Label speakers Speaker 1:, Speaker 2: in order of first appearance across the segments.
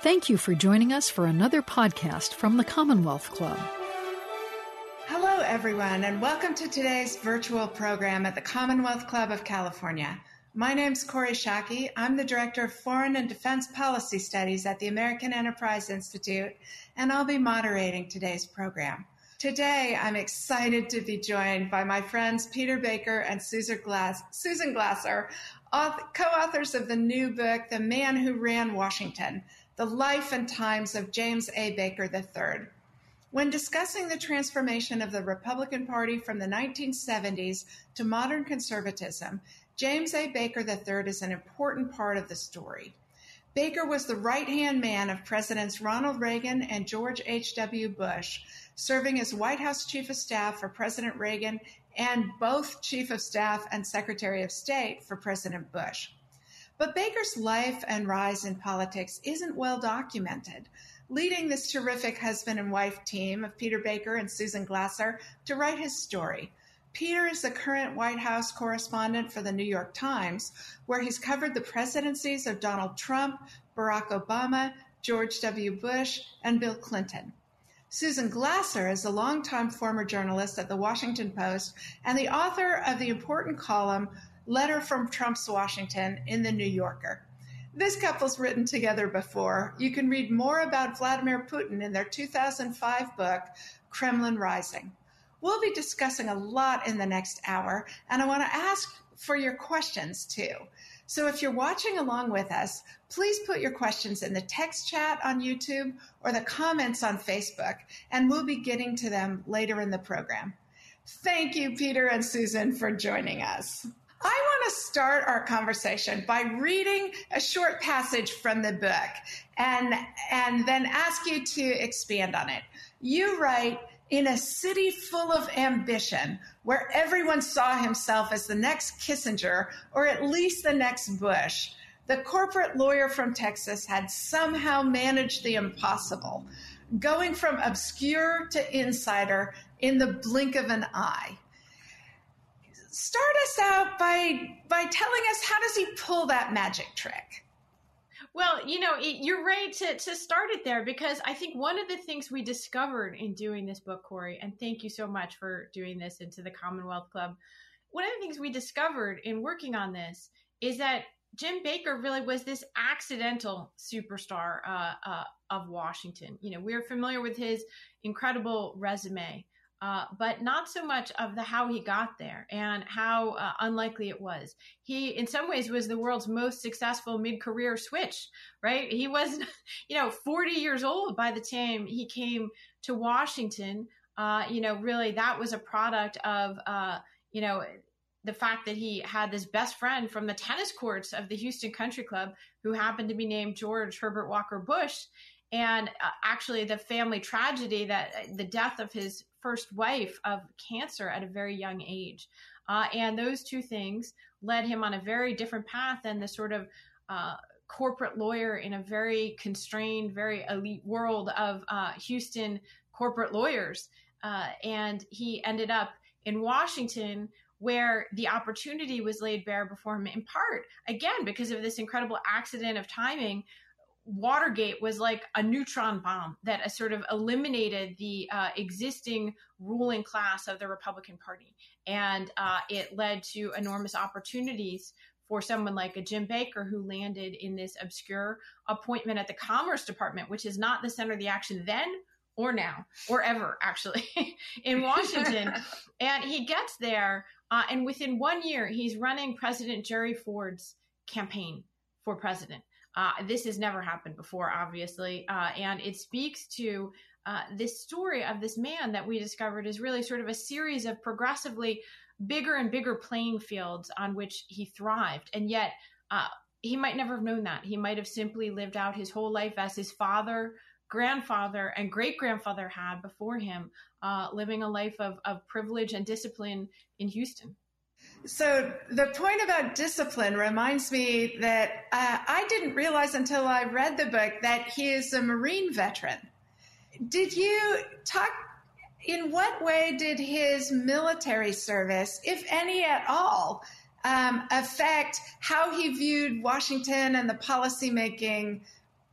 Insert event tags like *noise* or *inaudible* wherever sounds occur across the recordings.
Speaker 1: Thank you for joining us for another podcast from the Commonwealth Club.
Speaker 2: Hello, everyone, and welcome to today's virtual program at the Commonwealth Club of California. My name is Kori Schake. I'm the Director of Foreign and Defense Policy Studies at the American Enterprise Institute, and I'll be moderating today's program. Today, I'm excited to be joined by my friends Peter Baker and Susan, Glass- Susan Glasser, co authors of the new book, The Man Who Ran Washington the Life and Times of James A. Baker III. When discussing the transformation of the Republican Party from the 1970s to modern conservatism, James A. Baker III is an important part of the story. Baker was the right hand man of Presidents Ronald Reagan and George H.W. Bush, serving as White House Chief of Staff for President Reagan and both Chief of Staff and Secretary of State for President Bush. But Baker's life and rise in politics isn't well documented, leading this terrific husband and wife team of Peter Baker and Susan Glasser to write his story. Peter is the current White House correspondent for the New York Times, where he's covered the presidencies of Donald Trump, Barack Obama, George W. Bush, and Bill Clinton. Susan Glasser is a longtime former journalist at the Washington Post and the author of the important column Letter from Trump's Washington in the New Yorker. This couple's written together before. You can read more about Vladimir Putin in their 2005 book, Kremlin Rising. We'll be discussing a lot in the next hour, and I want to ask for your questions too. So if you're watching along with us, please put your questions in the text chat on YouTube or the comments on Facebook, and we'll be getting to them later in the program. Thank you, Peter and Susan, for joining us. I want to start our conversation by reading a short passage from the book and, and then ask you to expand on it. You write, in a city full of ambition, where everyone saw himself as the next Kissinger or at least the next Bush, the corporate lawyer from Texas had somehow managed the impossible, going from obscure to insider in the blink of an eye start us out by by telling us how does he pull that magic trick?
Speaker 3: Well, you know, you're right to, to start it there because I think one of the things we discovered in doing this book, Kori, and thank you so much for doing this into the Commonwealth Club. One of the things we discovered in working on this is that Jim Baker really was this accidental superstar uh, uh, of Washington. You know, we're familiar with his incredible resume, uh, but not so much of the how he got there and how uh, unlikely it was. He, in some ways, was the world's most successful mid-career switch. Right? He was, *laughs* you know, 40 years old by the time he came to Washington. Uh, you know, really, that was a product of, uh, you know, the fact that he had this best friend from the tennis courts of the Houston Country Club, who happened to be named George Herbert Walker Bush and uh, actually the family tragedy that uh, the death of his first wife of cancer at a very young age. Uh, and those two things led him on a very different path than the sort of uh, corporate lawyer in a very constrained, very elite world of uh, Houston corporate lawyers. Uh, and he ended up in Washington where the opportunity was laid bare before him in part again because of this incredible accident of timing Watergate was like a neutron bomb that sort of eliminated the uh, existing ruling class of the Republican Party. And uh, it led to enormous opportunities for someone like a Jim Baker who landed in this obscure appointment at the Commerce Department, which is not the center of the action then or now or ever, actually, *laughs* in Washington. *laughs* and he gets there, uh, and within one year, he's running President Jerry Ford's campaign for president. Uh, this has never happened before, obviously, uh, and it speaks to uh, this story of this man that we discovered is really sort of a series of progressively bigger and bigger playing fields on which he thrived, and yet uh, he might never have known that. He might have simply lived out his whole life as his father, grandfather, and great grandfather had before him, uh, living a life of, of privilege and discipline in Houston.
Speaker 2: So the point about discipline reminds me that uh, I didn't realize until I read the book that he is a Marine veteran. Did you talk? In what way did his military service, if any at all, um, affect how he viewed Washington and the policymaking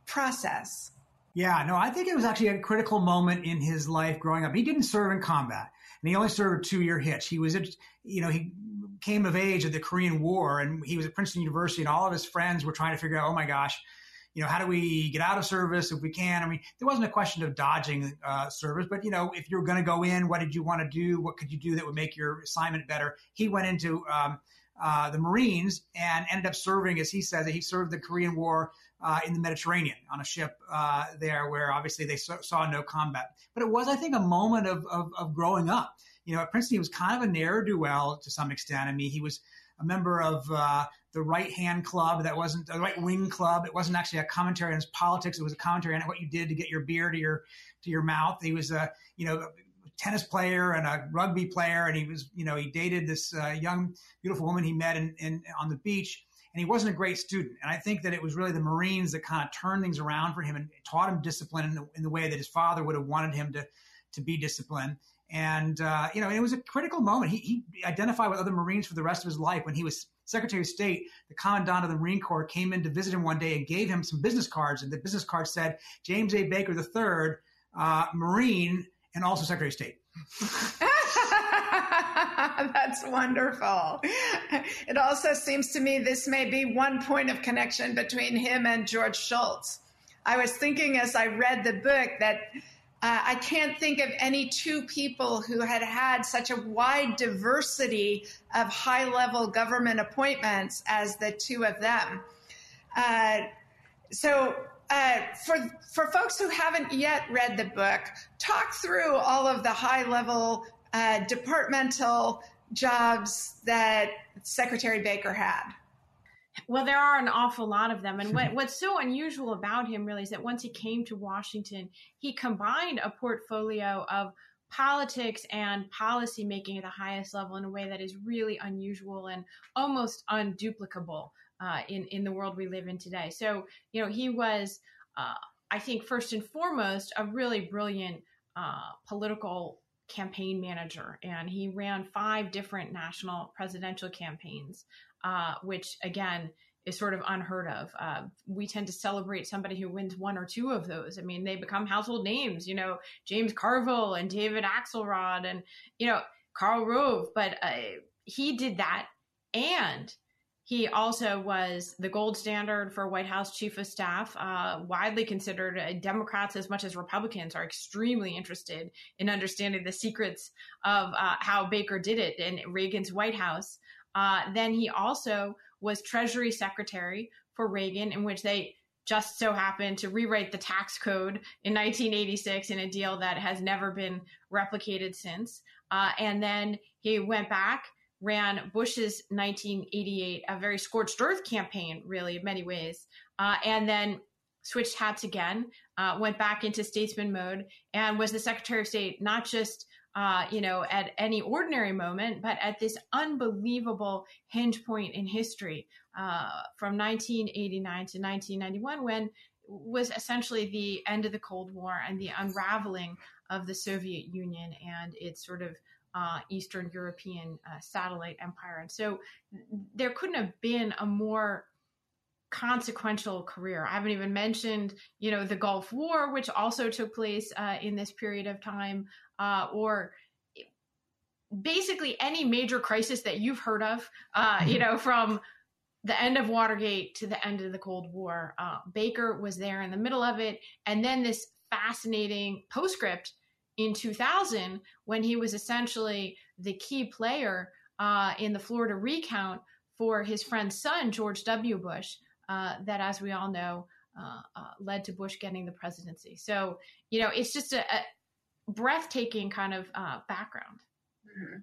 Speaker 2: process?
Speaker 4: Yeah, no, I think it was actually a critical moment in his life growing up. He didn't serve in combat, and he only served a two-year hitch. He was, you know, he came of age at the Korean War, and he was at Princeton University, and all of his friends were trying to figure out, oh my gosh, you know, how do we get out of service if we can? I mean, there wasn't a question of dodging uh, service, but you know, if you're going to go in, what did you want to do? What could you do that would make your assignment better? He went into um, uh, the Marines and ended up serving, as he says, he served the Korean War uh, in the Mediterranean on a ship uh, there, where obviously they saw, saw, no combat. But it was, I think, a moment of, of, of growing up. You know, at Princeton, he was kind of a ne'er do well to some extent. I mean, he was a member of uh, the right hand club that wasn't the right wing club. It wasn't actually a commentary on his politics. It was a commentary on what you did to get your beer to your to your mouth. He was a you know tennis player and a rugby player, and he was you know he dated this uh, young beautiful woman he met in, in on the beach and he wasn't a great student. And I think that it was really the Marines that kind of turned things around for him and taught him discipline in the, in the way that his father would have wanted him to, to be disciplined. And, uh, you know, it was a critical moment. He, he identified with other Marines for the rest of his life. When he was Secretary of State, the Commandant of the Marine Corps came in to visit him one day and gave him some business cards. And the business card said, James A. Baker III, uh, Marine, and also Secretary of State. *laughs*
Speaker 2: That's wonderful. It also seems to me this may be one point of connection between him and George Shultz. I was thinking as I read the book that uh, I can't think of any two people who had had such a wide diversity of high level government appointments as the two of them. Uh, so, uh, for for folks who haven't yet read the book, talk through all of the high level uh, departmental jobs that Secretary Baker had?
Speaker 3: Well, there are an awful lot of them. And what, *laughs* what's so unusual about him really is that once he came to Washington, he combined a portfolio of politics and policy making at the highest level in a way that is really unusual and almost unduplicable uh, in, in the world we live in today. So, you know, he was, uh, I think, first and foremost, a really brilliant uh, political campaign manager, and he ran five different national presidential campaigns, uh, which again is sort of unheard of. Uh, we tend to celebrate somebody who wins one or two of those. I mean, they become household names, you know, James Carville and David Axelrod and, you know, Karl Rove, but uh, he did that. And he also was the gold standard for White House chief of staff, uh, widely considered. Uh, Democrats, as much as Republicans, are extremely interested in understanding the secrets of uh, how Baker did it in Reagan's White House. Uh, then he also was Treasury Secretary for Reagan, in which they just so happened to rewrite the tax code in 1986 in a deal that has never been replicated since. Uh, and then he went back ran Bush's 1988, a very scorched earth campaign, really, in many ways, uh, and then switched hats again, uh, went back into statesman mode, and was the Secretary of State, not just uh, you know, at any ordinary moment, but at this unbelievable hinge point in history uh, from 1989 to 1991, when was essentially the end of the Cold War and the unraveling of the Soviet Union and its sort of uh, Eastern European uh, satellite empire. And so there couldn't have been a more consequential career. I haven't even mentioned, you know, the Gulf War, which also took place uh, in this period of time, uh, or basically any major crisis that you've heard of, uh, you know, from the end of Watergate to the end of the Cold War. Uh, Baker was there in the middle of it. And then this fascinating postscript in 2000 when he was essentially the key player uh, in the Florida recount for his friend's son, George W. Bush, uh, that, as we all know, uh, uh led to Bush getting the presidency. So, you know, it's just a, a breathtaking kind of uh, background.
Speaker 2: Mm-hmm.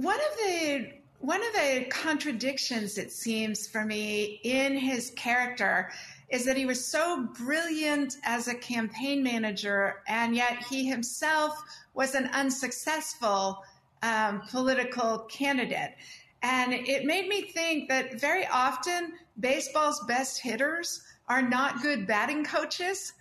Speaker 2: One of the one of the contradictions, it seems for me, in his character is that he was so brilliant as a campaign manager, and yet he himself was an unsuccessful um, political candidate. And it made me think that very often baseball's best hitters are not good batting coaches.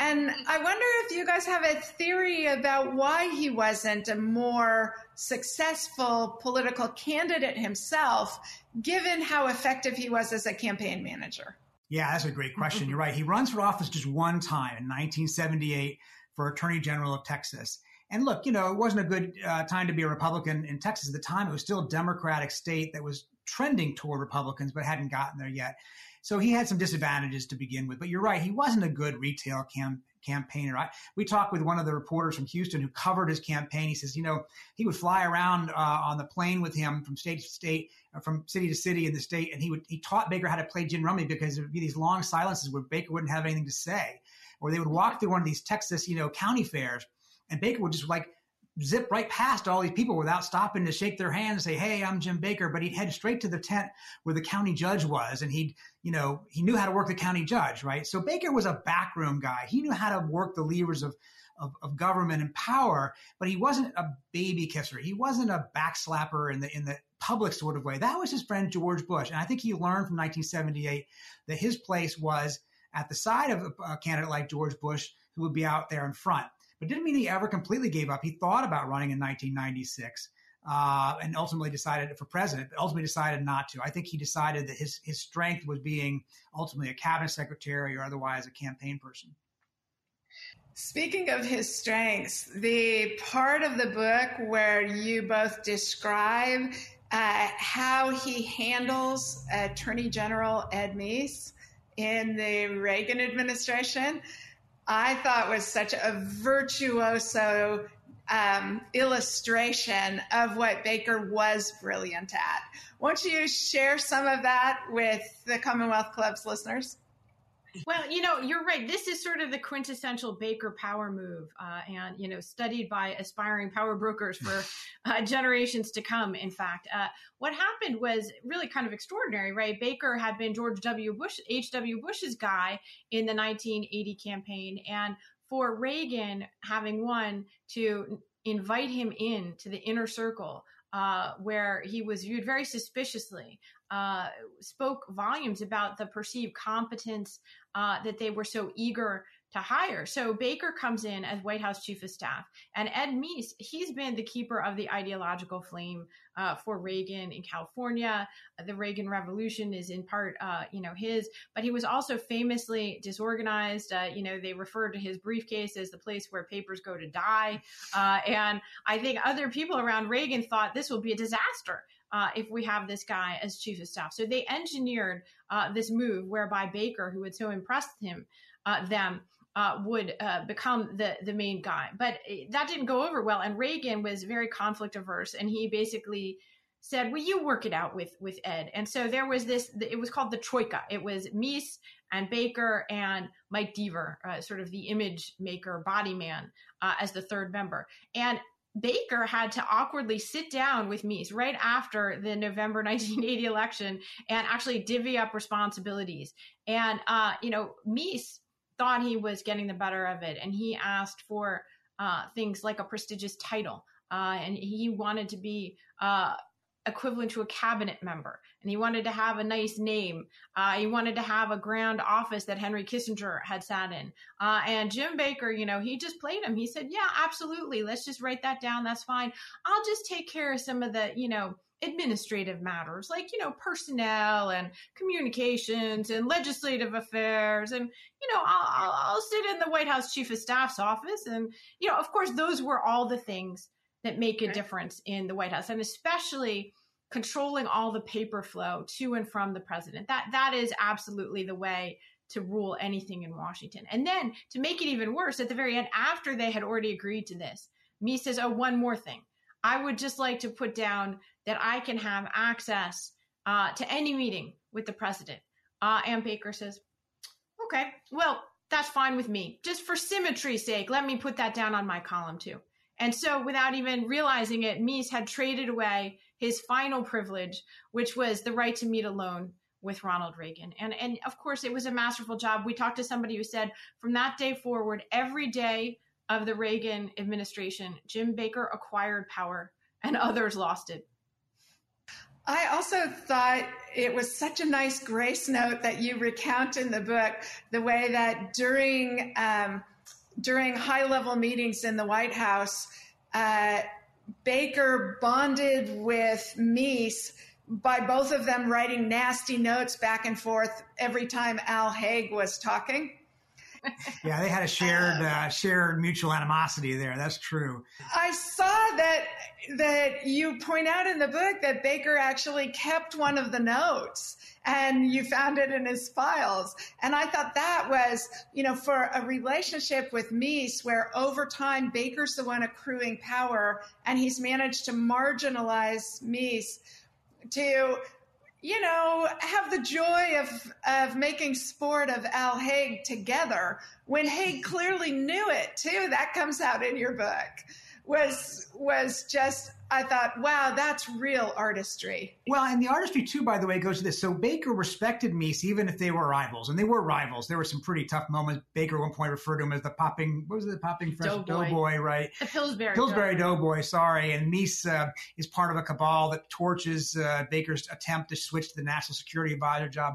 Speaker 2: And I wonder if you guys have a theory about why he wasn't a more successful political candidate himself, given how effective he was as a campaign manager.
Speaker 4: Yeah, that's a great question. You're right. He runs for office just one time in 1978 for Attorney General of Texas. And look, you know, it wasn't a good uh, time to be a Republican in Texas at the time. It was still a Democratic state that was trending toward Republicans, but hadn't gotten there yet. So he had some disadvantages to begin with. But you're right, he wasn't a good retail cam- campaigner. I, we talked with one of the reporters from Houston who covered his campaign. He says, you know, he would fly around uh, on the plane with him from state to state, uh, from city to city in the state, and he would he taught Baker how to play gin rummy because there would be these long silences where Baker wouldn't have anything to say, or they would walk through one of these Texas, you know, county fairs, and Baker would just like zip right past all these people without stopping to shake their hand and say, "Hey, I'm Jim Baker." But he'd head straight to the tent where the county judge was, and he'd, you know, he knew how to work the county judge, right? So Baker was a backroom guy. He knew how to work the levers of of, of government and power, but he wasn't a baby kisser. He wasn't a backslapper in the in the public sort of way. That was his friend George Bush, and I think he learned from 1978 that his place was at the side of a candidate like George Bush, who would be out there in front but didn't mean he ever completely gave up. He thought about running in 1996 uh, and ultimately decided for president, but ultimately decided not to. I think he decided that his, his strength was being ultimately a cabinet secretary or otherwise a campaign person.
Speaker 2: Speaking of his strengths, the part of the book where you both describe uh, how he handles Attorney General Ed Meese in the Reagan administration, I thought was such a virtuoso um, illustration of what Baker was brilliant at. Won't you share some of that with the Commonwealth Club's listeners?
Speaker 3: Well, you know, you're right. This is sort of the quintessential Baker power move, uh, and you know, studied by aspiring power brokers for *laughs* uh, generations to come. In fact, uh, what happened was really kind of extraordinary, right? Baker had been George W. Bush, H. W. Bush's guy in the 1980 campaign, and for Reagan having won to invite him in to the inner circle uh, where he was viewed very suspiciously, uh, spoke volumes about the perceived competence uh, that they were so eager to hire. So Baker comes in as White House chief of staff, and Ed Meese, he's been the keeper of the ideological flame uh, for Reagan in California. The Reagan Revolution is in part, uh, you know, his, but he was also famously disorganized. Uh, you know, they referred to his briefcase as the place where papers go to die, and I think other people around Reagan thought this will be a disaster uh, if we have this guy as chief of staff. So they engineered uh, this move whereby Baker, who had so impressed him, uh, them, uh, would uh, become the the main guy. But that didn't go over well, and Reagan was very conflict averse, and he basically said, "Well, you work it out with with Ed." And so there was this. It was called the troika. It was Meese and Baker and Mike Deaver, uh, sort of the image maker, body man, uh, as the third member. And Baker had to awkwardly sit down with Meese right after the November *laughs* 1980 election and actually divvy up responsibilities. And, uh, you know, Meese thought he was getting the better of it and he asked for uh, things like a prestigious title. Uh, and he wanted to be uh, equivalent to a cabinet member. And he wanted to have a nice name. Uh, he wanted to have a grand office that Henry Kissinger had sat in. Uh, and Jim Baker, you know, he just played him. He said, Yeah, absolutely. Let's just write that down. That's fine. I'll just take care of some of the, you know, administrative matters like you know personnel and communications and legislative affairs and you know I'll, I'll sit in the white house chief of staff's office and you know of course those were all the things that make a difference in the White House, and especially controlling all the paper flow to and from the president. That that is absolutely the way to rule anything in Washington. And then to make it even worse, at the very end, after they had already agreed to this, Meese says, "Oh, one more thing. I would just like to put down that I can have access uh, to any meeting with the president." Uh, Baker says, "Okay, well." That's fine with me. Just for symmetry's sake, let me put that down on my column too. And so, without even realizing it, Meese had traded away his final privilege, which was the right to meet alone with Ronald Reagan. And, and of course, it was a masterful job. We talked to somebody who said from that day forward, every day of the Reagan administration, Jim Baker acquired power and others lost it.
Speaker 2: I also thought it was such a nice grace note that you recount in the book the way that during um, during high level meetings in the White House, uh, Baker bonded with Meese by both of them writing nasty notes back and forth every time Al Haig was talking.
Speaker 4: Yeah, they had a shared uh, shared mutual animosity there. That's true.
Speaker 2: I saw that that you point out in the book that Baker actually kept one of the notes and you found it in his files. And I thought that was, you know, for a relationship with Meese where over time Baker's the one accruing power and he's managed to marginalize Meese to you know, have the joy of of making sport of Al Haig together when Haig clearly knew it too. That comes out in your book. Was was just I thought, wow, that's real artistry.
Speaker 4: Well, and the artistry too, by the way, goes to this. So Baker respected Meese even if they were rivals, and they were rivals. There were some pretty tough moments. Baker at one point referred to him as the popping, what was it, the popping fresh doughboy, doughboy right?
Speaker 3: The Pillsbury
Speaker 4: Pillsbury doughboy. doughboy sorry, and Meese uh, is part of a cabal that torches uh, Baker's attempt to switch to the national security advisor job.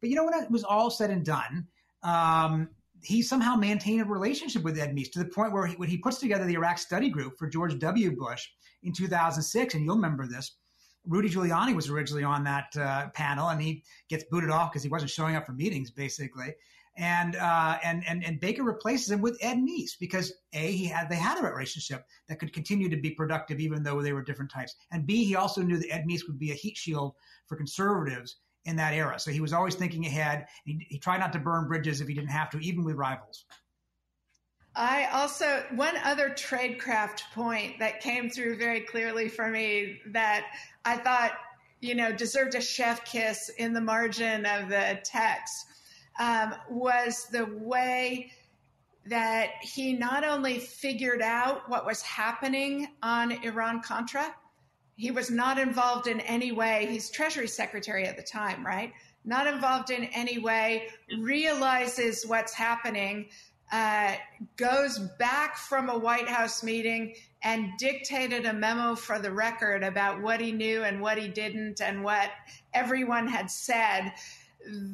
Speaker 4: But you know when it was all said and done. Um, he somehow maintained a relationship with Ed Meese to the point where he, when he puts together the Iraq Study Group for George W. Bush, in 2006, and you'll remember this. Rudy Giuliani was originally on that uh, panel, and he gets booted off because he wasn't showing up for meetings, basically. And uh, and and and Baker replaces him with Ed Meese because a he had they had a relationship that could continue to be productive even though they were different types, and b he also knew that Ed Meese would be a heat shield for conservatives in that era. So he was always thinking ahead. He, he tried not to burn bridges if he didn't have to, even with rivals.
Speaker 2: I also, one other tradecraft point that came through very clearly for me that I thought, you know, deserved a chef kiss in the margin of the text um, was the way that he not only figured out what was happening on Iran Contra, he was not involved in any way. He's Treasury Secretary at the time, right? Not involved in any way, realizes what's happening, uh, goes back from a White House meeting and dictated a memo for the record about what he knew and what he didn't and what everyone had said.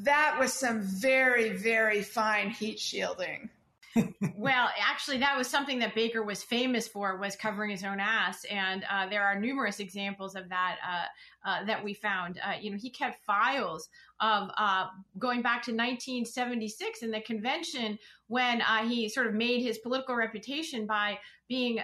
Speaker 2: That was some very, very fine heat shielding. *laughs*
Speaker 3: well, actually, that was something that Baker was famous for was covering his own ass, and uh, there are numerous examples of that uh, uh, that we found. Uh, you know, he kept files of uh, going back to 1976 in the convention when uh, he sort of made his political reputation by being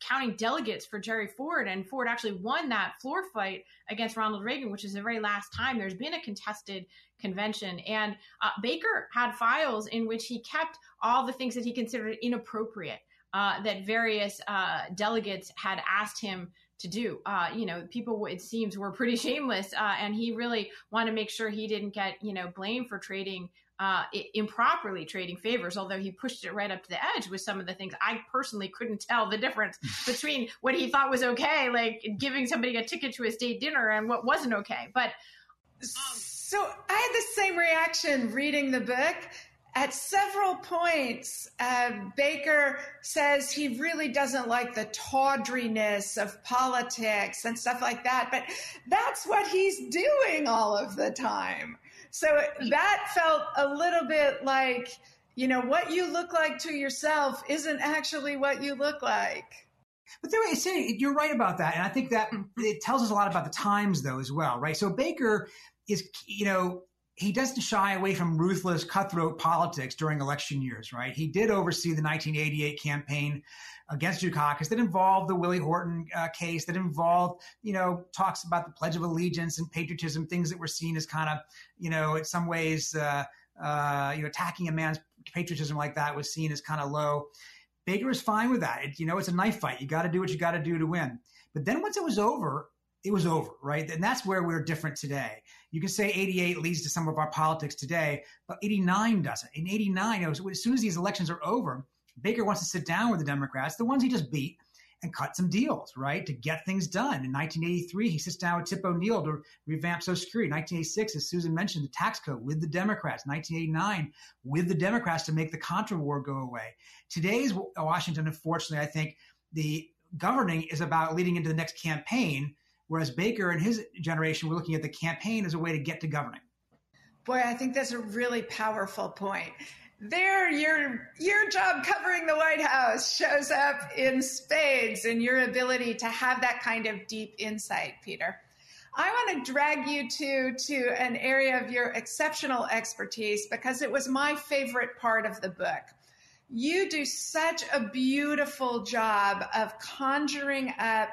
Speaker 3: counting delegates for Jerry Ford, and Ford actually won that floor fight against Ronald Reagan, which is the very last time there's been a contested convention. And uh, Baker had files in which he kept all the things that he considered inappropriate uh, that various uh, delegates had asked him to do. Uh, you know, people it seems were pretty *laughs* shameless, uh, and he really wanted to make sure he didn't get you know blamed for trading. Uh, improperly trading favors, although he pushed it right up to the edge with some of the things. I personally couldn't tell the difference *laughs* between what he thought was okay, like giving somebody a ticket to a state dinner, and what wasn't okay. But
Speaker 2: um, so I had the same reaction reading the book. At several points, uh, Baker says he really doesn't like the tawdriness of politics and stuff like that, but that's what he's doing all of the time. So that felt a little bit like, you know, what you look like to yourself isn't actually what you look like.
Speaker 4: But there, say you're right about that, and I think that mm-hmm. it tells us a lot about the times, though, as well, right? So Baker is, you know, he doesn't shy away from ruthless, cutthroat politics during election years, right? He did oversee the 1988 campaign against Dukakis that involved the Willie Horton uh, case, that involved, you know, talks about the Pledge of Allegiance and patriotism, things that were seen as kind of, you know, in some ways, uh, uh, you know, attacking a man's patriotism like that was seen as kind of low. Baker was fine with that. It, you know, it's a knife fight. You got to do what you got to do to win. But then once it was over, it was over, right? And that's where we're different today. You can say 88 leads to some of our politics today, but 89 doesn't. In 89, as soon as these elections are over, Baker wants to sit down with the Democrats, the ones he just beat, and cut some deals, right, to get things done. In 1983, he sits down with Tip O'Neill to revamp Social Security. 1986, as Susan mentioned, the tax code with the Democrats. 1989, with the Democrats to make the Contra war go away. Today's Washington, unfortunately, I think the governing is about leading into the next campaign Whereas Baker and his generation were looking at the campaign as a way to get to governing.
Speaker 2: Boy, I think that's a really powerful point. There, your your job covering the White House shows up in spades in your ability to have that kind of deep insight, Peter. I want to drag you to to an area of your exceptional expertise because it was my favorite part of the book. You do such a beautiful job of conjuring up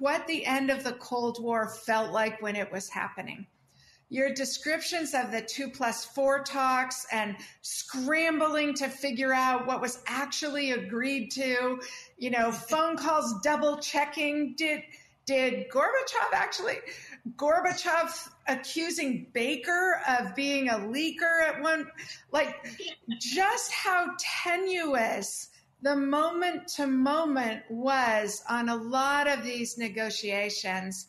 Speaker 2: what the end of the Cold War felt like when it was happening. Your descriptions of the two plus four talks and scrambling to figure out what was actually agreed to, you know, phone calls double checking. Did did Gorbachev actually Gorbachev accusing Baker of being a leaker at one like just how tenuous the moment to moment was on a lot of these negotiations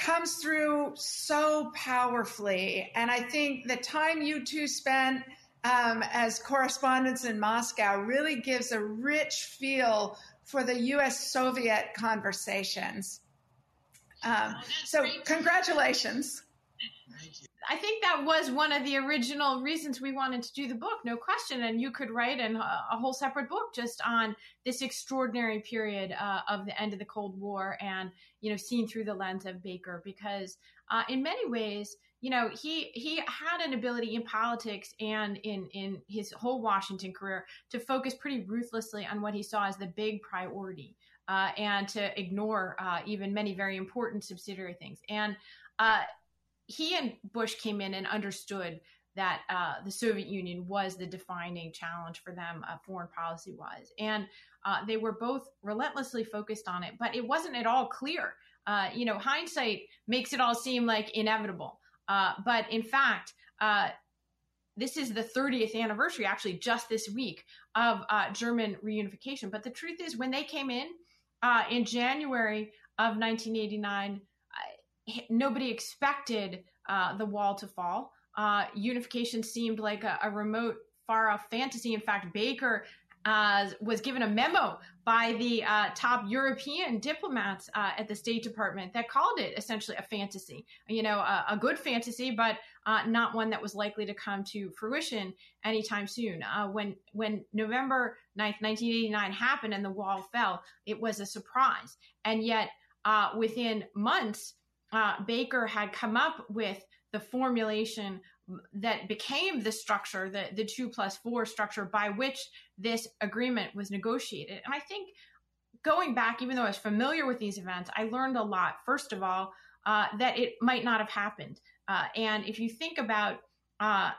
Speaker 2: comes through so powerfully. And I think the time you two spent um, as correspondents in Moscow really gives a rich feel for the US Soviet conversations. Um, so, congratulations.
Speaker 3: I think that was one of the original reasons we wanted to do the book, no question. And you could write an, a whole separate book just on this extraordinary period uh, of the end of the Cold War and, you know, seen through the lens of Baker, because uh, in many ways, you know, he he had an ability in politics and in in his whole Washington career to focus pretty ruthlessly on what he saw as the big priority. Uh, and to ignore uh, even many very important subsidiary things. And uh, he and Bush came in and understood that uh, the Soviet Union was the defining challenge for them, uh, foreign policy wise. And uh, they were both relentlessly focused on it, but it wasn't at all clear. Uh, you know, hindsight makes it all seem like inevitable. Uh, but in fact, uh, this is the 30th anniversary, actually, just this week of German reunification. But the truth is, when they came in in January of 1989, nobody expected uh, the wall to fall. Uh, unification seemed like a, a, remote, far off fantasy. In fact, Baker uh, was given a memo by the uh, top European diplomats uh, at the State Department that called it essentially a fantasy. You know, a, a good fantasy, but uh, not one that was likely to come to fruition anytime soon. when when November 9th, 1989 happened and the wall fell, it was a surprise. And yet, within months, uh, Baker had come up with the formulation that became the structure, the, the two plus four structure by which this agreement was negotiated. And I think going back, even though I was familiar with these events, I learned a lot. First of all, uh, that it might not have happened. Uh, and if you think about uh,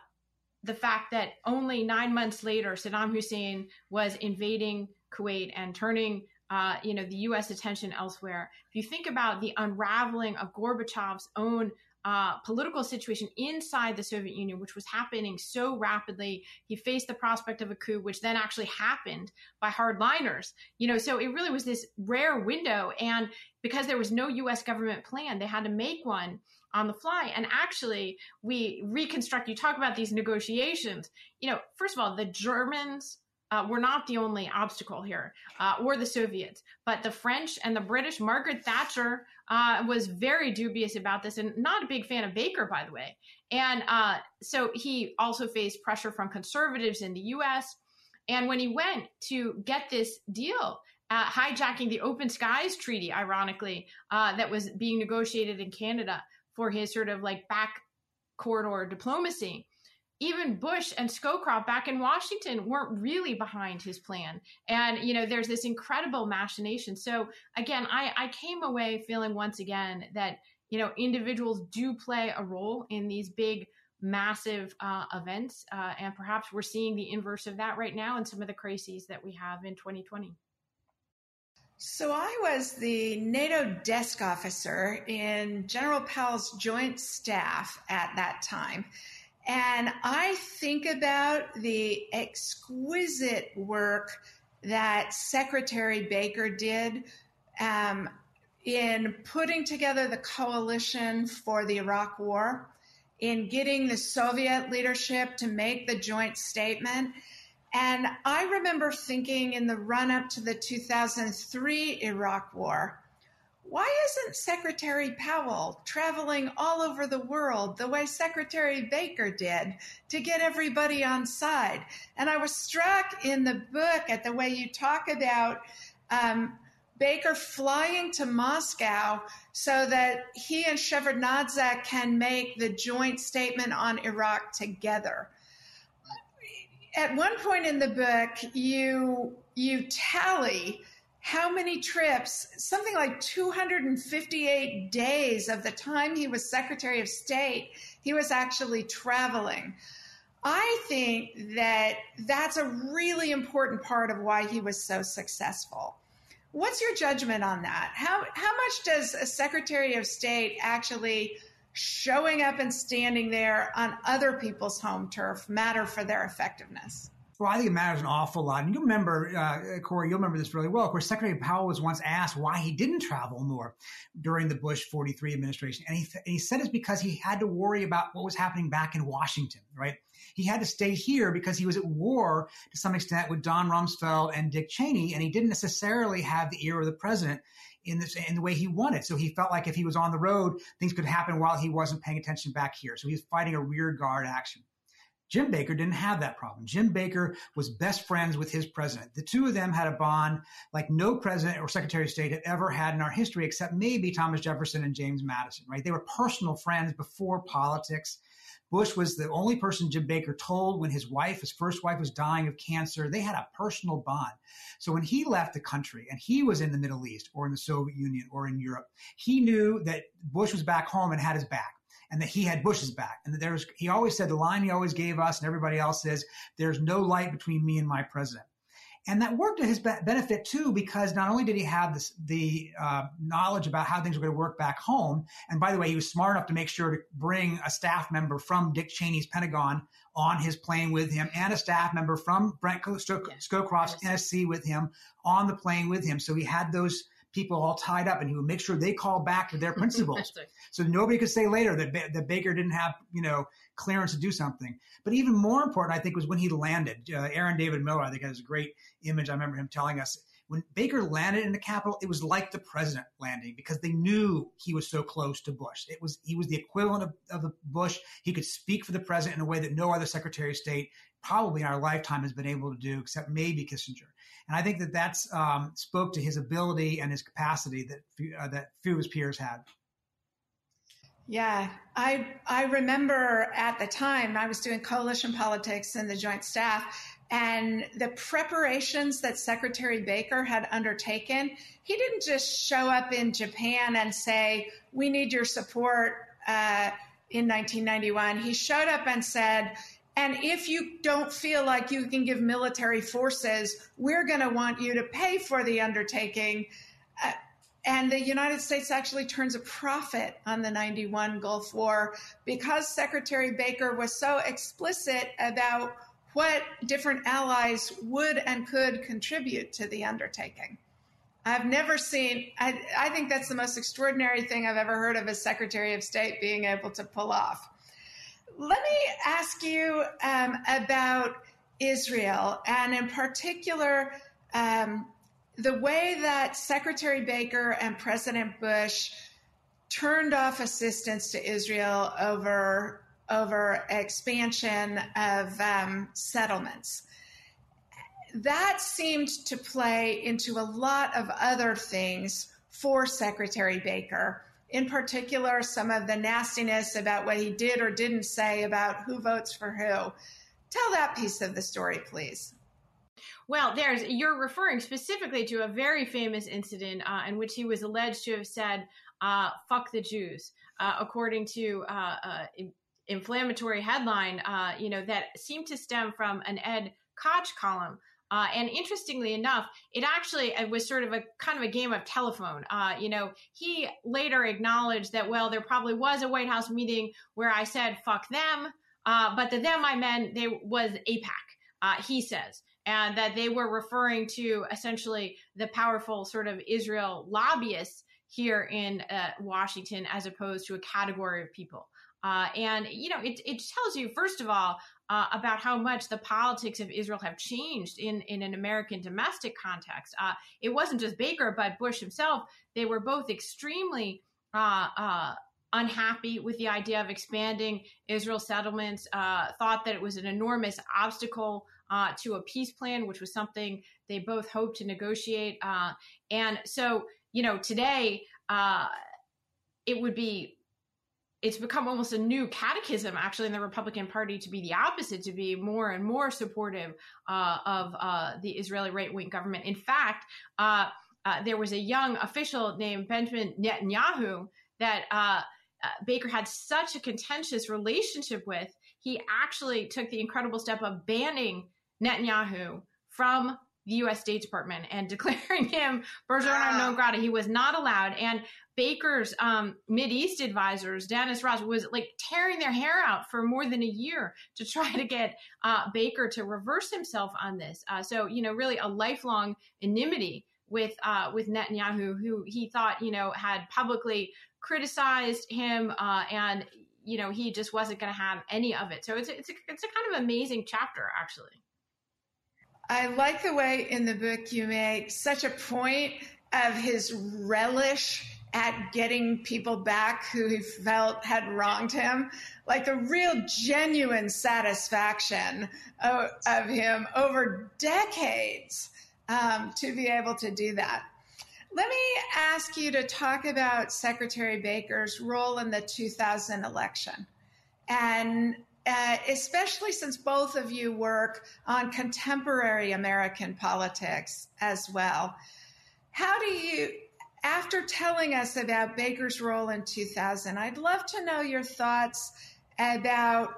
Speaker 3: the fact that only nine months later, Saddam Hussein was invading Kuwait and turning uh, you know, the U.S. attention elsewhere. If you think about the unraveling of Gorbachev's own uh, political situation inside the Soviet Union, which was happening so rapidly. He faced the prospect of a coup, which then actually happened by hardliners. You know, so it really was this rare window. And because there was no U.S. government plan, they had to make one on the fly. And actually, we reconstruct, you talk about these negotiations. You know, first of all, the Germans uh, were not the only obstacle here, uh, or the Soviets, but the French and the British. Margaret Thatcher uh, was very dubious about this and not a big fan of Baker, by the way. And uh, so he also faced pressure from conservatives in the US. And when he went to get this deal, uh, hijacking the Open Skies Treaty, ironically, uh, that was being negotiated in Canada for his sort of like back corridor diplomacy even Bush and Scowcroft back in Washington weren't really behind his plan. And, you know, there's this incredible machination. So again, I, I came away feeling once again that, you know, individuals do play a role in these big, massive uh, events. Uh, and perhaps we're seeing the inverse of that right now in some of the crises that we have in 2020.
Speaker 2: So I was the NATO desk officer in General Powell's joint staff at that time. And I think about the exquisite work that Secretary Baker did um, in putting together the coalition for the Iraq War, in getting the Soviet leadership to make the joint statement. And I remember thinking in the run up to the 2003 Iraq War, why isn't Secretary Powell traveling all over the world the way Secretary Baker did to get everybody on side? And I was struck in the book at the way you talk about um, Baker flying to Moscow so that he and Shevardnadze can make the joint statement on Iraq together. At one point in the book, you you tally how many trips, something like 258 days of the time he was Secretary of State, he was actually traveling. I think that that's a really important part of why he was so successful. What's your judgment on that? How how much does a Secretary of State actually showing up and standing there on other people's home turf matter for their effectiveness?
Speaker 4: Well, I think it matters an awful lot. And you remember, uh, Kori, you'll remember this really well. Of course, Secretary Powell was once asked why he didn't travel more during the Bush 43 administration. And he, and he said it's because he had to worry about what was happening back in Washington, right? He had to stay here because he was at war to some extent with Don Rumsfeld and Dick Cheney, and he didn't necessarily have the ear of the president in this in the way he wanted. So he felt like if he was on the road, things could happen while he wasn't paying attention back here. So he was fighting a rear guard action. Jim Baker didn't have that problem. Jim Baker was best friends with his president. The two of them had a bond like no president or secretary of state had ever had in our history, except maybe Thomas Jefferson and James Madison, right? They were personal friends before politics. Bush was the only person Jim Baker told when his wife, his first wife, was dying of cancer. They had a personal bond. So when he left the country and he was in the Middle East or in the Soviet Union or in Europe, he knew that Bush was back home and had his back and that he had Bush's back. And that there's, he always said the line he always gave us and everybody else is, there's no light between me and my president. And that worked to his benefit too, because not only did he have this, the uh, knowledge about how things were going to work back home, and by the way, he was smart enough to make sure to bring a staff member from Dick Cheney's Pentagon on his plane with him, and a staff member from Brent Scowcroft's NSC with him on the plane with him. So he had those people all tied up, and he would make sure they call back to their *laughs* principals, so nobody could say later that that Baker didn't have you know clearance to do something. But even more important, I think, was when he landed. Uh, Aaron David Miller, I think, has a great image. I remember him telling us when Baker landed in the capital, it was like the president landing because they knew he was so close to Bush. It was he was the equivalent of, of the Bush. He could speak for the president in a way that no other Secretary of State probably in our lifetime has been able to do, except maybe Kissinger. And I think that that's um, spoke to his ability and his capacity that uh, that few of his peers had.
Speaker 2: Yeah, I I remember at the time I was doing coalition politics in the Joint Staff, and the preparations that Secretary Baker had undertaken. He didn't just show up in Japan and say, "We need your support." Uh, in 1991, he showed up and said, and if you don't feel like you can give military forces, we're going to want you to pay for the undertaking. Uh, and the United States actually turns a profit on the 91 Gulf War because Secretary Baker was so explicit about what different allies would and could contribute to the undertaking. I've never seen, I, I think that's the most extraordinary thing I've ever heard of a Secretary of State being able to pull off. Let me ask you um, about Israel, and in particular, um, the way that Secretary Baker and President Bush turned off assistance to Israel over over expansion of um, settlements. That seemed to play into a lot of other things for Secretary Baker in particular, some of the nastiness about what he did or didn't say about who votes for who. Tell that piece of the story, please.
Speaker 3: Well, there's you're referring specifically to a very famous incident uh, in which he was alleged to have said uh, "fuck the Jews," uh, according to uh, uh, inflammatory headline, uh, you know, that seemed to stem from an Ed Koch column uh, and interestingly enough, it actually it was sort of a kind of a game of telephone. Uh, you know, he later acknowledged that well, there probably was a White House meeting where I said "fuck them," uh, but the them I meant they was AIPAC. Uh, he says, and that they were referring to essentially the powerful sort of Israel lobbyists here in uh, Washington, as opposed to a category of people. Uh, and you know, it, it tells you first of all uh, about how much the politics of Israel have changed in, in an American domestic context. Uh, it wasn't just Baker, but Bush himself. They were both extremely uh, uh unhappy with the idea of expanding Israel settlements, uh, thought that it was an enormous obstacle uh, to a peace plan, which was something they both hoped to negotiate. And so, you know, today it would be. It's become almost a new catechism, actually, in the Republican Party to be the opposite, to be more and more supportive uh, of uh, the Israeli right wing government. In fact, there was a young official named Benjamin Netanyahu that uh, Baker had such a contentious relationship with, he actually took the incredible step of banning Netanyahu from the U.S. State Department and *laughs* declaring him persona non grata. He was not allowed. And Baker's um, East advisors, Dennis Ross, was like tearing their hair out for more than a year to try to get uh, Baker to reverse himself on this. Uh, so, you know, really a lifelong enmity with uh, with Netanyahu, who he thought, you know, had publicly criticized him, uh, and you know he just wasn't going to have any of it. So it's a, it's a, it's a kind of amazing chapter, actually.
Speaker 2: I like the way in the book you make such a point of his relish at getting people back who he felt had wronged him, like the real genuine satisfaction of, of him over decades um, to be able to do that. Let me ask you to talk about Secretary Baker's role in the 2000 election. And uh, especially since both of you work on contemporary American politics as well. How do you, after telling us about Baker's role in 2000, I'd love to know your thoughts about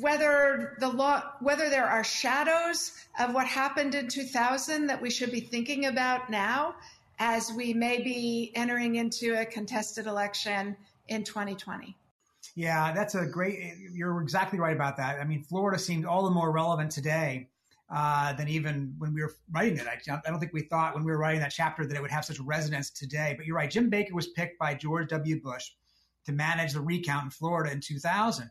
Speaker 2: whether the law, whether there are shadows of what happened in 2000 that we should be thinking about now, as we may be entering into a contested election in 2020.
Speaker 4: Yeah, that's a great. You're exactly right about that. I mean, Florida seemed all the more relevant today uh, than even when we were writing it. I, I, don't think we thought when we were writing that chapter that it would have such resonance today. But you're right. Jim Baker was picked by George W. Bush to manage the recount in Florida in 2000.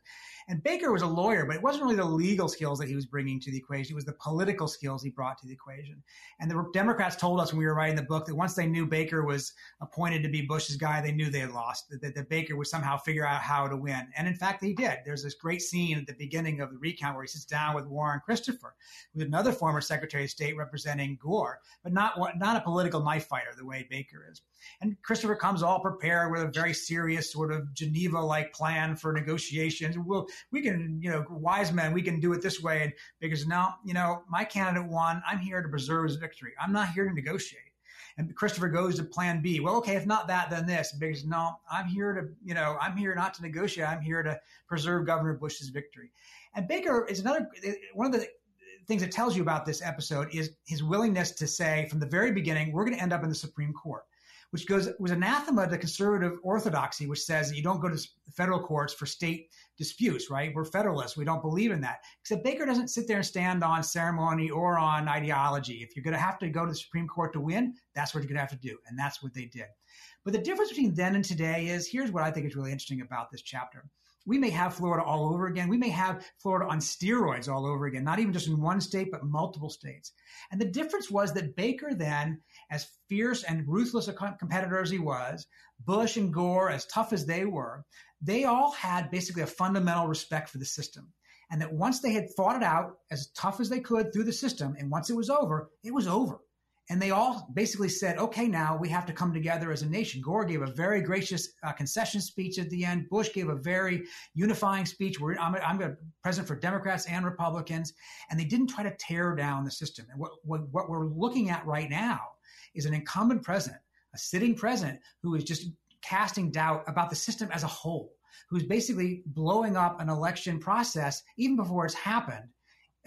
Speaker 4: And Baker was a lawyer, but it wasn't really the legal skills that he was bringing to the equation. It was the political skills he brought to the equation. And the Democrats told us when we were writing the book that once they knew Baker was appointed to be Bush's guy, they knew they had lost, that, that, that Baker would somehow figure out how to win. And in fact, he did. There's this great scene at the beginning of the recount where he sits down with Warren Christopher, who's another former Secretary of State representing Gore, but not, not a political knife fighter the way Baker is. And Christopher comes all prepared with a very serious sort of Geneva like plan for negotiations. We'll, we can, you know, wise men, we can do it this way. And because now, you know, my candidate won. I'm here to preserve his victory. I'm not here to negotiate. And Christopher goes to plan B. Well, okay, if not that, then this. Because no, I'm here to, you know, I'm here not to negotiate. I'm here to preserve Governor Bush's victory. And Baker is another, one of the things that tells you about this episode is his willingness to say from the very beginning, we're going to end up in the Supreme Court which goes was anathema to conservative orthodoxy, which says that you don't go to federal courts for state disputes, right? We're federalists. We don't believe in that. Except Baker doesn't sit there and stand on ceremony or on ideology. If you're going to have to go to the Supreme Court to win, that's what you're going to have to do. And that's what they did. But the difference between then and today is here's what I think is really interesting about this chapter we may have Florida all over again. We may have Florida on steroids all over again, not even just in one state, but multiple states. And the difference was that Baker then, as fierce and ruthless a competitor as he was, Bush and Gore, as tough as they were, they all had basically a fundamental respect for the system. And that once they had fought it out as tough as they could through the system, and once it was over, it was over. And they all basically said, okay, now we have to come together as a nation. Gore gave a very gracious uh, concession speech at the end. Bush gave a very unifying speech. Where I'm, I'm a president for Democrats and Republicans. And they didn't try to tear down the system. And what, what, what we're looking at right now is an incumbent president, a sitting president who is just casting doubt about the system as a whole, who's basically blowing up an election process even before it's happened.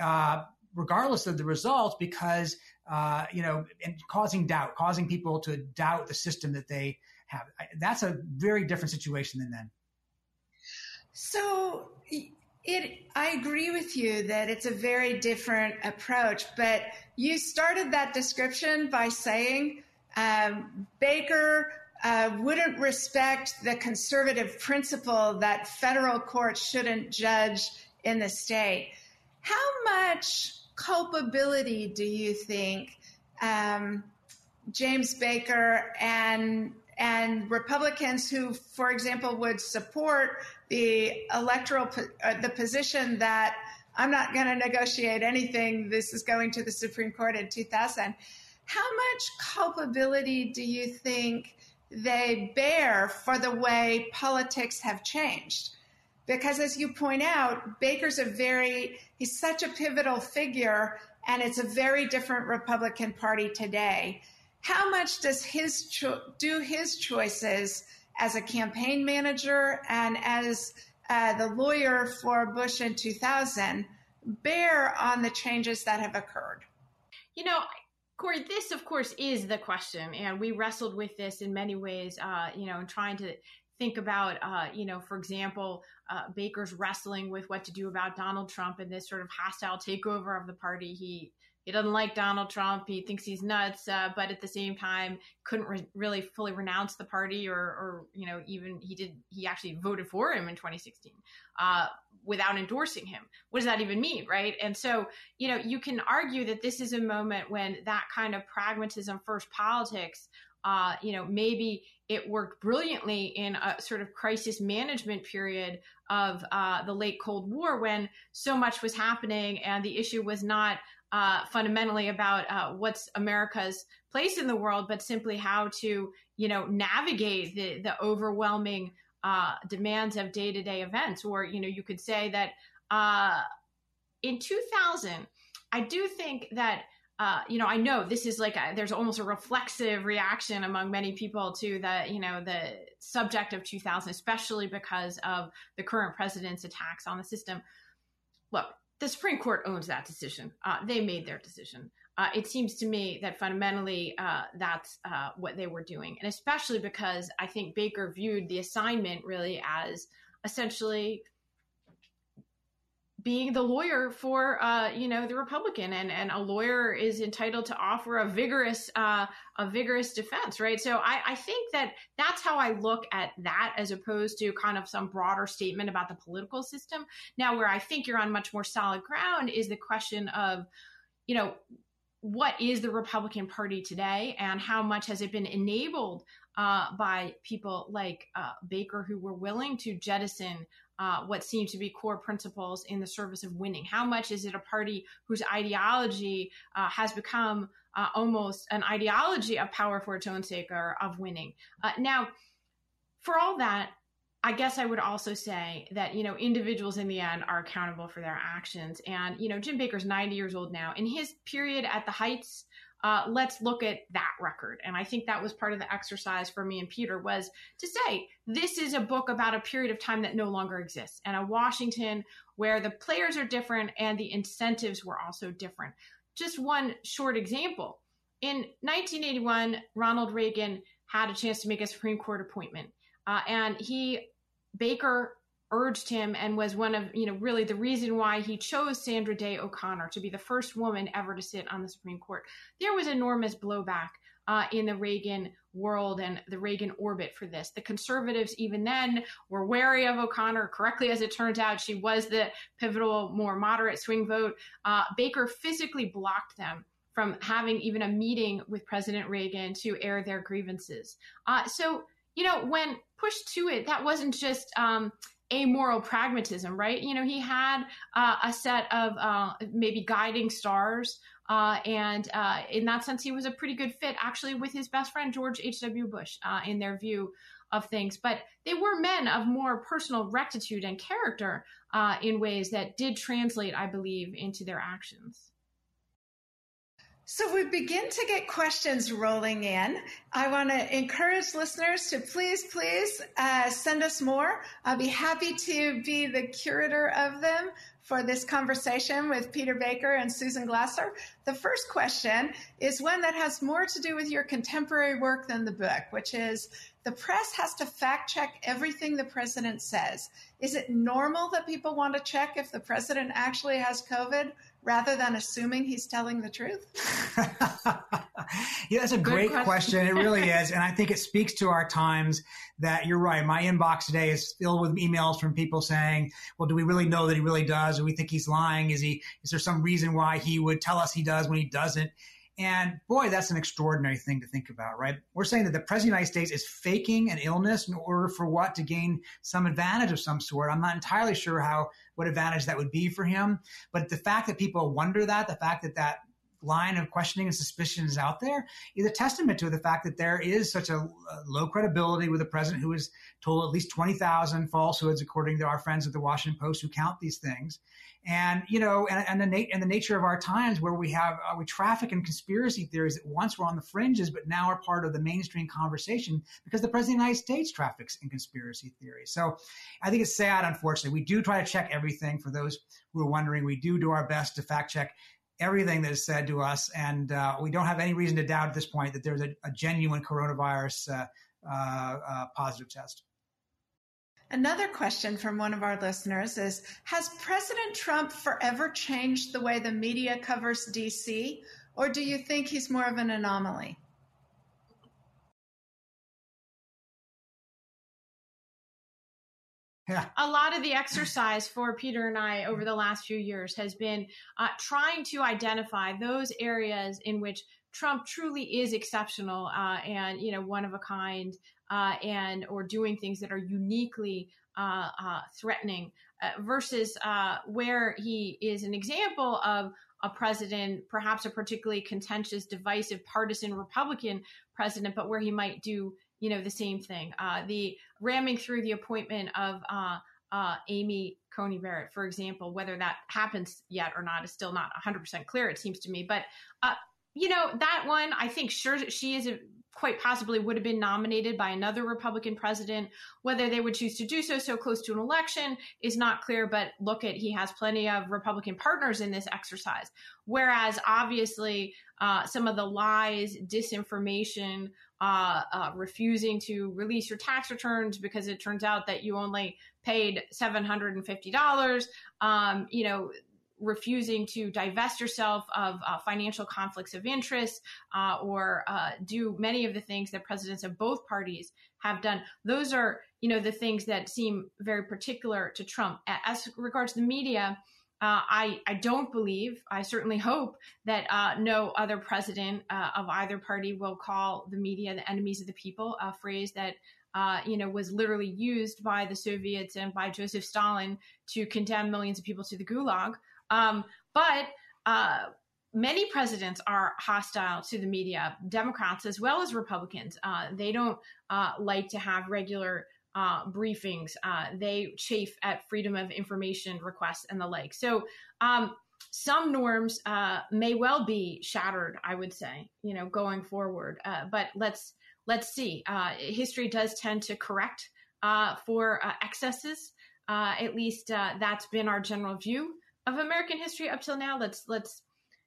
Speaker 4: Uh, regardless of the results, because uh, you know, and causing doubt, causing people to doubt the system that they have. That's a very different situation than then.
Speaker 2: So it, I agree with you that it's a very different approach, but you started that description by saying um, Baker uh, wouldn't respect the conservative principle that federal courts shouldn't judge in the state. How much culpability do you think um, James Baker and and Republicans who, for example, would support the electoral uh, the position that I'm not going to negotiate anything. This is going to the Supreme Court in 2000. How much culpability do you think they bear for the way politics have changed? Because as you point out, Baker's a very, he's such a pivotal figure, and it's a very different Republican Party today. How much does his cho- do his choices as a campaign manager and as uh, the lawyer for Bush in 2000 bear on the changes that have occurred?
Speaker 3: You know, Kori, this, of course, is the question. And we wrestled with this in many ways, uh, you know, in trying to think about, uh, you know, for example, uh, Baker's wrestling with what to do about Donald Trump and this sort of hostile takeover of the party. He he doesn't like Donald Trump. He thinks he's nuts, uh, but at the same time, couldn't re- really fully renounce the party, or, or, you know, even he did. He actually voted for him in 2016 uh, without endorsing him. What does that even mean, right? And so, you know, you can argue that this is a moment when that kind of pragmatism first politics. Uh, you know, maybe it worked brilliantly in a sort of crisis management period of uh, the late Cold War when so much was happening and the issue was not uh, fundamentally about uh, what's America's place in the world, but simply how to, you know, navigate the the overwhelming uh, demands of day to day events. Or, you know, you could say that uh, in 2000, I do think that. Uh, you know, I know this is like a, there's almost a reflexive reaction among many people to the, you know, the subject of 2000, especially because of the current president's attacks on the system. Look, the Supreme Court owns that decision. Uh, they made their decision. Uh, it seems to me that fundamentally uh, that's uh, what they were doing, and especially because I think Baker viewed the assignment really as essentially being the lawyer for uh, you know the Republican, and and a lawyer is entitled to offer a vigorous uh, a vigorous defense, right? So I, I think that that's how I look at that as opposed to kind of some broader statement about the political system. Now, where I think you're on much more solid ground is the question of, you know, what is the Republican Party today, and how much has it been enabled uh, by people like uh, Baker who were willing to jettison uh, what seem to be core principles in the service of winning? How much is it a party whose ideology uh, has become uh, almost an ideology of power for its own sake or of winning? Uh, now, for all that, I guess I would also say that, you know, individuals in the end are accountable for their actions. And, you know, Jim Baker's 90 years old now. In his period at the heights, uh, let's look at that record. And I think that was part of the exercise for me and Peter was to say, this is a book about a period of time that no longer exists and a Washington where the players are different and the incentives were also different. Just one short example. In 1981, Ronald Reagan had a chance to make a Supreme Court appointment. Uh, and he, Baker urged him and was one of, you know, really the reason why he chose Sandra Day O'Connor to be the first woman ever to sit on the Supreme Court. There was enormous blowback uh, in the Reagan world and the Reagan orbit for this. The conservatives, even then, were wary of O'Connor. Correctly, as it turns out, she was the pivotal, more moderate swing vote. Uh, Baker physically blocked them from having even a meeting with President Reagan to air their grievances. Uh, so, you know, when pushed to it, that wasn't just um, amoral pragmatism, right? You know, he had uh, a set of uh, maybe guiding stars. Uh, and uh, in that sense, he was a pretty good fit actually with his best friend, George H.W. Bush, uh, in their view of things. But they were men of more personal rectitude and character uh, in ways that did translate, I believe, into their actions.
Speaker 2: So we begin to get questions rolling in. I want to encourage listeners to please, please uh, send us more. I'll be happy to be the curator of them for this conversation with Peter Baker and Susan Glasser. The first question is one that has more to do with your contemporary work than the book, which is the press has to fact check everything the president says. Is it normal that people want to check if the president actually has COVID rather than assuming he's telling the truth? *laughs*
Speaker 4: yeah, that's a great question. question. It really is. And I think it speaks to our times that you're right. My inbox today is filled with emails from people saying, well, do we really know that he really does? Do we think he's lying? Is he, is there some reason why he would tell us he does when he doesn't? And boy, that's an extraordinary thing to think about, right? We're saying that the president of the United States is faking an illness in order for what? To gain some advantage of some sort. I'm not entirely sure how, what advantage that would be for him. But the fact that people wonder that, the fact that that line of questioning and suspicion is out there is a testament to the fact that there is such a, low credibility with a president who has told at least 20,000 falsehoods, according to our friends at the Washington Post who count these things. And, you know, and, and, the, and the nature of our times where we have, uh, we traffic in conspiracy theories that once were on the fringes, but now are part of the mainstream conversation because the president of the United States traffics in conspiracy theories. So I think it's sad, unfortunately. We do try to check everything for those who are wondering. We do do our best to fact check everything that is said to us, and uh, we don't have any reason to doubt at this point that there's a, a genuine coronavirus uh, uh, uh, positive test.
Speaker 2: Another question from one of our listeners is Has President Trump forever changed the way the media covers DC, or do you think he's more of an anomaly?
Speaker 3: Yeah. A lot of the exercise for Peter and I over the last few years has been uh, trying to identify those areas in which Trump truly is exceptional uh, and you know one of a kind, uh, and or doing things that are uniquely uh, uh, threatening, uh, versus where he is an example of a president, perhaps a particularly contentious, divisive, partisan Republican president, but where he might do you know, the same thing. Uh, the ramming through the appointment of uh, uh, Amy Coney Barrett, for example, whether that happens yet or not is still not 100% clear, it seems to me. But, uh, you know, that one, I think sure she is a, quite possibly would have been nominated by another Republican president. Whether they would choose to do so so close to an election is not clear, but look at he has plenty of Republican partners in this exercise. Whereas obviously uh, some of the lies, disinformation, uh, uh, refusing to release your tax returns because it turns out that you only paid $750, um, you know, refusing to divest yourself of uh, financial conflicts of interest uh, or uh, do many of the things that presidents of both parties have done. Those are, you know, the things that seem very particular to Trump. As regards the media, uh, I, I don't believe, I certainly hope that uh, no other president uh, of either party will call the media the enemies of the people, a phrase that uh, you know was literally used by the Soviets and by Joseph Stalin to condemn millions of people to the gulag. Um, but uh, many presidents are hostile to the media, Democrats as well as Republicans. Uh, they don't like to have regular uh, briefings. Uh, they chafe at freedom of information requests and the like. So um, some norms uh, may well be shattered. I would say, you know, going forward. Uh, but let's let's see. Uh, history does tend to correct uh, for excesses. at least that's been our general view of American history up till now. Let's let's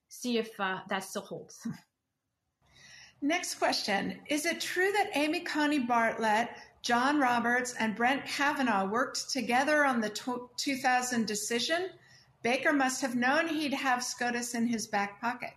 Speaker 3: see if uh, that still holds. *laughs*
Speaker 2: Next question. Is it true that Amy Coney Barrett John Roberts and Brett Kavanaugh worked together on the 2000 decision. Baker must have known he'd have SCOTUS in his back pocket.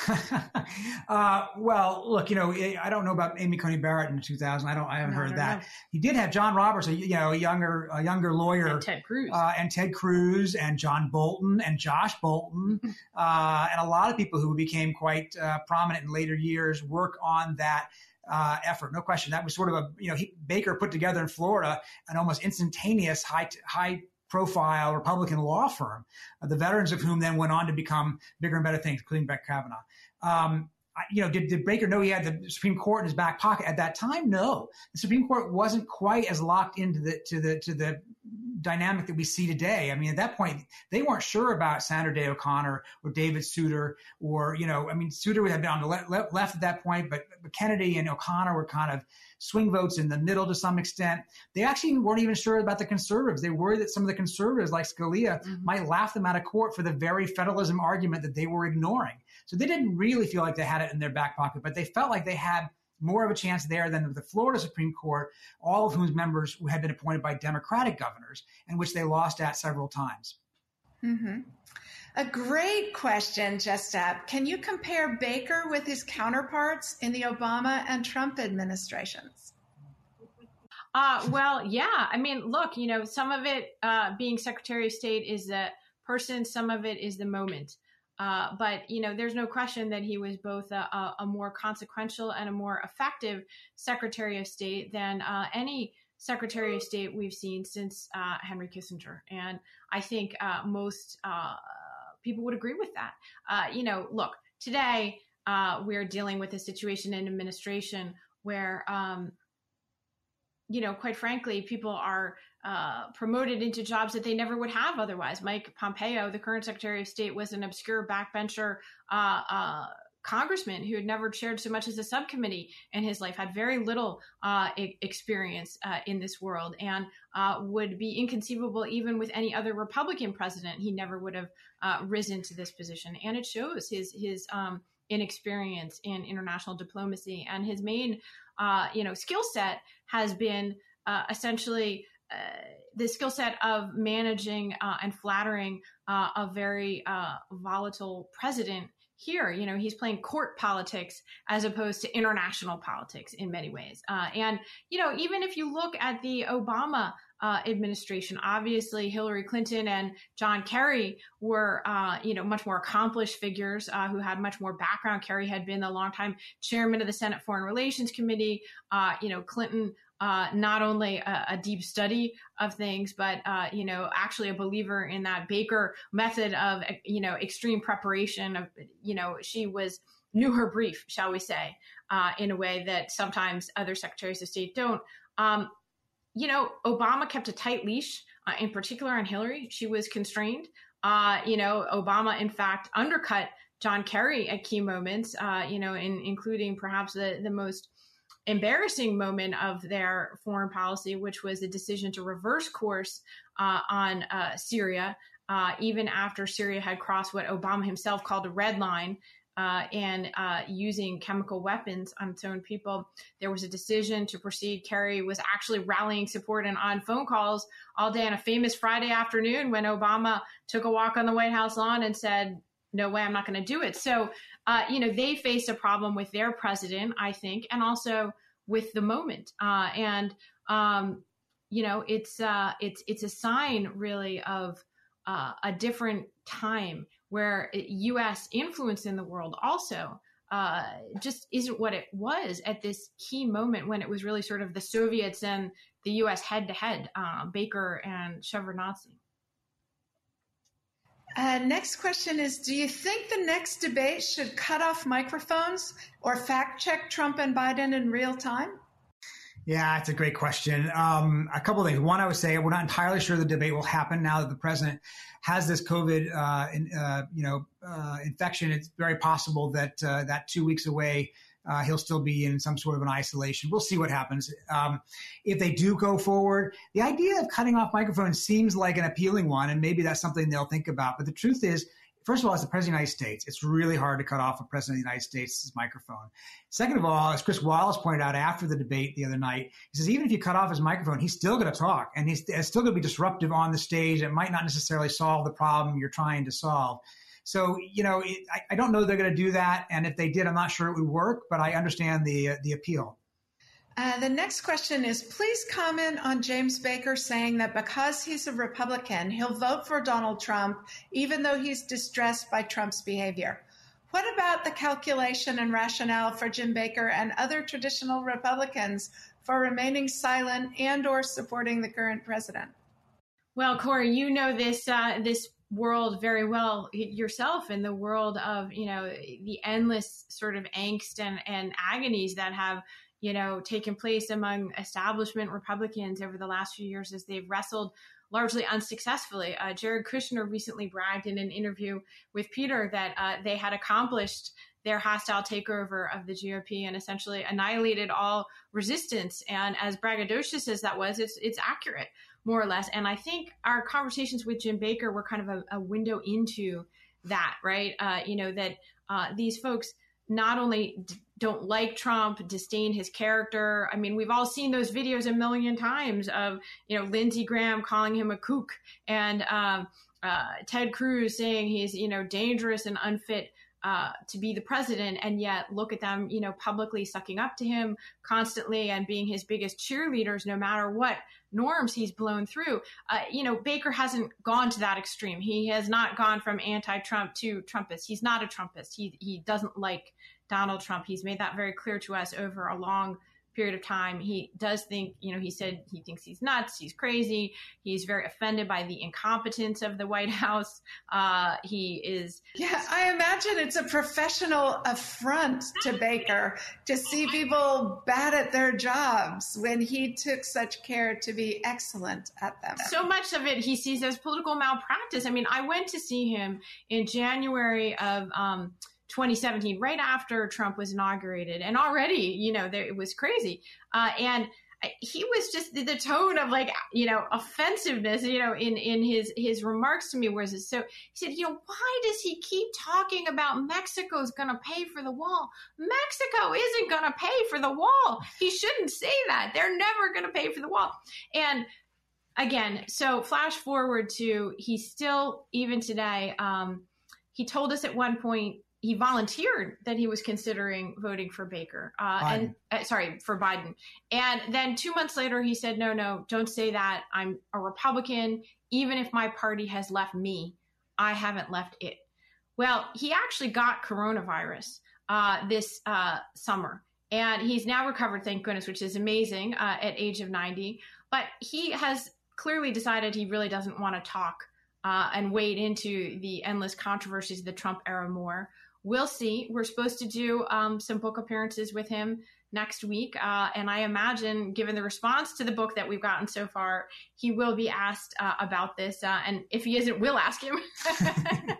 Speaker 2: *laughs*
Speaker 4: uh, well, look, you know, I don't know about Amy Coney Barrett in 2000. I don't, I haven't no, heard that. Know. He did have John Roberts, a, you know, a younger, a younger lawyer,
Speaker 3: and Ted Cruz,
Speaker 4: uh, and Ted Cruz, and John Bolton, and Josh Bolten, *laughs* uh, and a lot of people who became quite uh, prominent in later years work on that uh, effort, no question. That was sort of a you know he, Baker put together in Florida an almost instantaneous high high profile Republican law firm, uh, the veterans of whom then went on to become bigger and better things, including Brett Kavanaugh. Um, you know, did, did Baker know he had the Supreme Court in his back pocket at that time? No, the Supreme Court wasn't quite as locked into the to the to the dynamic that we see today. I mean, at that point, they weren't sure about Sandra Day O'Connor or David Souter, or you know, I mean, Souter would have been on the le- le- left at that point, but, but Kennedy and O'Connor were kind of swing votes in the middle to some extent. They actually weren't even sure about the conservatives. They worried that some of the conservatives, like Scalia, mm-hmm. might laugh them out of court for the very federalism argument that they were ignoring. So they didn't really feel like they had it in their back pocket, but they felt like they had more of a chance there than the Florida Supreme Court, all of whose members had been appointed by Democratic governors, and which they lost at several times.
Speaker 2: Mm-hmm. A great question, just up. Can you compare Baker with his counterparts in the Obama and Trump administrations?
Speaker 3: Uh, well, yeah. I mean, look, you know, some of it uh, being Secretary of State is the person, some of it is the moment. Uh, but you know, there's no question that he was both a, a, more consequential and a more effective Secretary of State than uh, any Secretary of State we've seen since uh, Henry Kissinger. And I think uh, most uh, people would agree with that. You know, look, today we're dealing with a situation in administration where, um, you know, quite frankly, people are uh, promoted into jobs that they never would have otherwise. Mike Pompeo, the current Secretary of State, was an obscure backbencher uh, uh, congressman who had never chaired so much as a subcommittee in his life, had very little uh, experience uh, in this world, and would be inconceivable even with any other Republican president. He never would have risen to this position, and it shows his his. Um, inexperience in international diplomacy and his main you know skill set has been essentially uh, the skill set of managing uh, and flattering uh, a very uh, volatile president here. You know, he's playing court politics as opposed to international politics in many ways. Uh, and, you know, even if you look at the Obama uh, administration. Obviously, Hillary Clinton and John Kerry were, uh, you know, much more accomplished figures uh, who had much more background. Kerry had been the longtime chairman of the Senate Foreign Relations Committee. you know, Clinton uh, not only a, a, deep study of things, but uh, you know, actually a believer in that Baker method of you know extreme preparation. Of you know, she was knew her brief, shall we say, uh, in a way that sometimes other secretaries of state don't. Um, you know, Obama kept a tight leash, uh, in particular on Hillary. She was constrained. Uh, you know, Obama, in fact, undercut John Kerry at key moments. Uh, you know, in, including perhaps the the most embarrassing moment of their foreign policy, which was the decision to reverse course uh, on uh, Syria, uh, even after Syria had crossed what Obama himself called a red line. Uh, and uh, using chemical weapons on its own people. There was a decision to proceed. Kerry was actually rallying support and on phone calls all day on a famous Friday afternoon when Obama took a walk on the White House lawn and said, no way, I'm not going to do it. So, uh, you know, they face a problem with their president, I think, and also with the moment. Uh, and, um, you know, it's, uh, it's, it's a sign really of uh, a different time where U.S. influence in the world also uh, just isn't what it was at this key moment when it was really sort of the Soviets and the U.S. head to head, Baker and Shevardnadze.
Speaker 2: Uh, next question is Do you think the next debate should cut off microphones or fact check Trump and Biden in real time?
Speaker 4: Yeah, it's a great question. Um, a couple of things. One, I would say we're not entirely sure the debate will happen now that the president has this COVID, uh, in, uh, you know, uh, infection. It's very possible that uh, that two weeks away uh, he'll still be in some sort of an isolation. We'll see what happens. Um, if they do go forward, the idea of cutting off microphones seems like an appealing one, and maybe that's something they'll think about. But the truth is, first of all, as the president of the United States, it's really hard to cut off a president of the United States' microphone. Second of all, as Chris Wallace pointed out after the debate the other night, he says even if you cut off his microphone, he's still going to talk, and he's still going to be disruptive on the stage. It might not necessarily solve the problem you're trying to solve. So, you know, it, I, I, don't know they're going to do that. And if they did, I'm not sure it would work, but I understand the, uh, the appeal.
Speaker 2: Uh, the next question is please comment on James Baker saying that because he's a Republican, he'll vote for Donald Trump, even though he's distressed by Trump's behavior. What about the calculation and rationale for Jim Baker and other traditional Republicans for remaining silent and or supporting the current president?
Speaker 3: Well, Kori, you know this uh, this world very well yourself in the world of you know the endless sort of angst and, and agonies that have you know taken place among establishment republicans over the last few years as they've wrestled largely unsuccessfully uh, jared kushner recently bragged in an interview with peter that uh, they had accomplished their hostile takeover of the GOP and essentially annihilated all resistance. And as braggadocious as that was, it's it's accurate more or less. And I think our conversations with Jim Baker were kind of a, a window into that, right? Uh, you know, that uh, these folks not only d- don't like Trump, disdain his character. I mean, we've all seen those videos a million times of, you know, Lindsey Graham calling him a kook and um, uh, Ted Cruz saying he's, you know, dangerous and unfit uh, to be the president, and yet look at them, you know, publicly sucking up to him constantly and being his biggest cheerleaders, no matter what norms he's blown through. Uh, you know, Baker hasn't gone to that extreme. He has not gone from anti-Trump to Trumpist. He's not a Trumpist. He he doesn't like Donald Trump. He's made that very clear to us over a long period of time. He does think, you know, he said he thinks he's nuts, he's crazy, he's very offended by the incompetence of the White *laughs* House. Uh, he is.
Speaker 2: Yeah, I imagine it's a professional affront to Baker to see people bad at their jobs when he took such care to be excellent at them.
Speaker 3: So much of it he sees as political malpractice. I mean, I went to see him in January of. Um, 2017, right after Trump was inaugurated, and already, you know, there, it was crazy. Uh, and he was just the, the, tone of like you know offensiveness you know in in his his remarks to me was so he said you know why does he keep talking about mexico's gonna pay for the wall? Mexico isn't gonna pay for the wall. He shouldn't say that. They're never gonna pay for the wall. And again so flash forward to he still even today um, he told us at one point he volunteered that he was considering voting for Baker uh, and uh, sorry for Biden. And then two months later, he said, "No, no, don't say that. I'm a Republican. Even if my party has left me, I haven't left it." Well, he actually got coronavirus uh, this uh, summer, and he's now recovered, thank goodness, which is amazing uh, at age of 90. But he has clearly decided he really doesn't want to talk. Uh, and wade into the endless controversies of the Trump era more we'll see. We're supposed to do um, some book appearances with him next week. Uh, and I imagine, given the response to the book that we've gotten so far, he will be asked uh, about this. Uh, and if he isn't, we'll ask him. *laughs*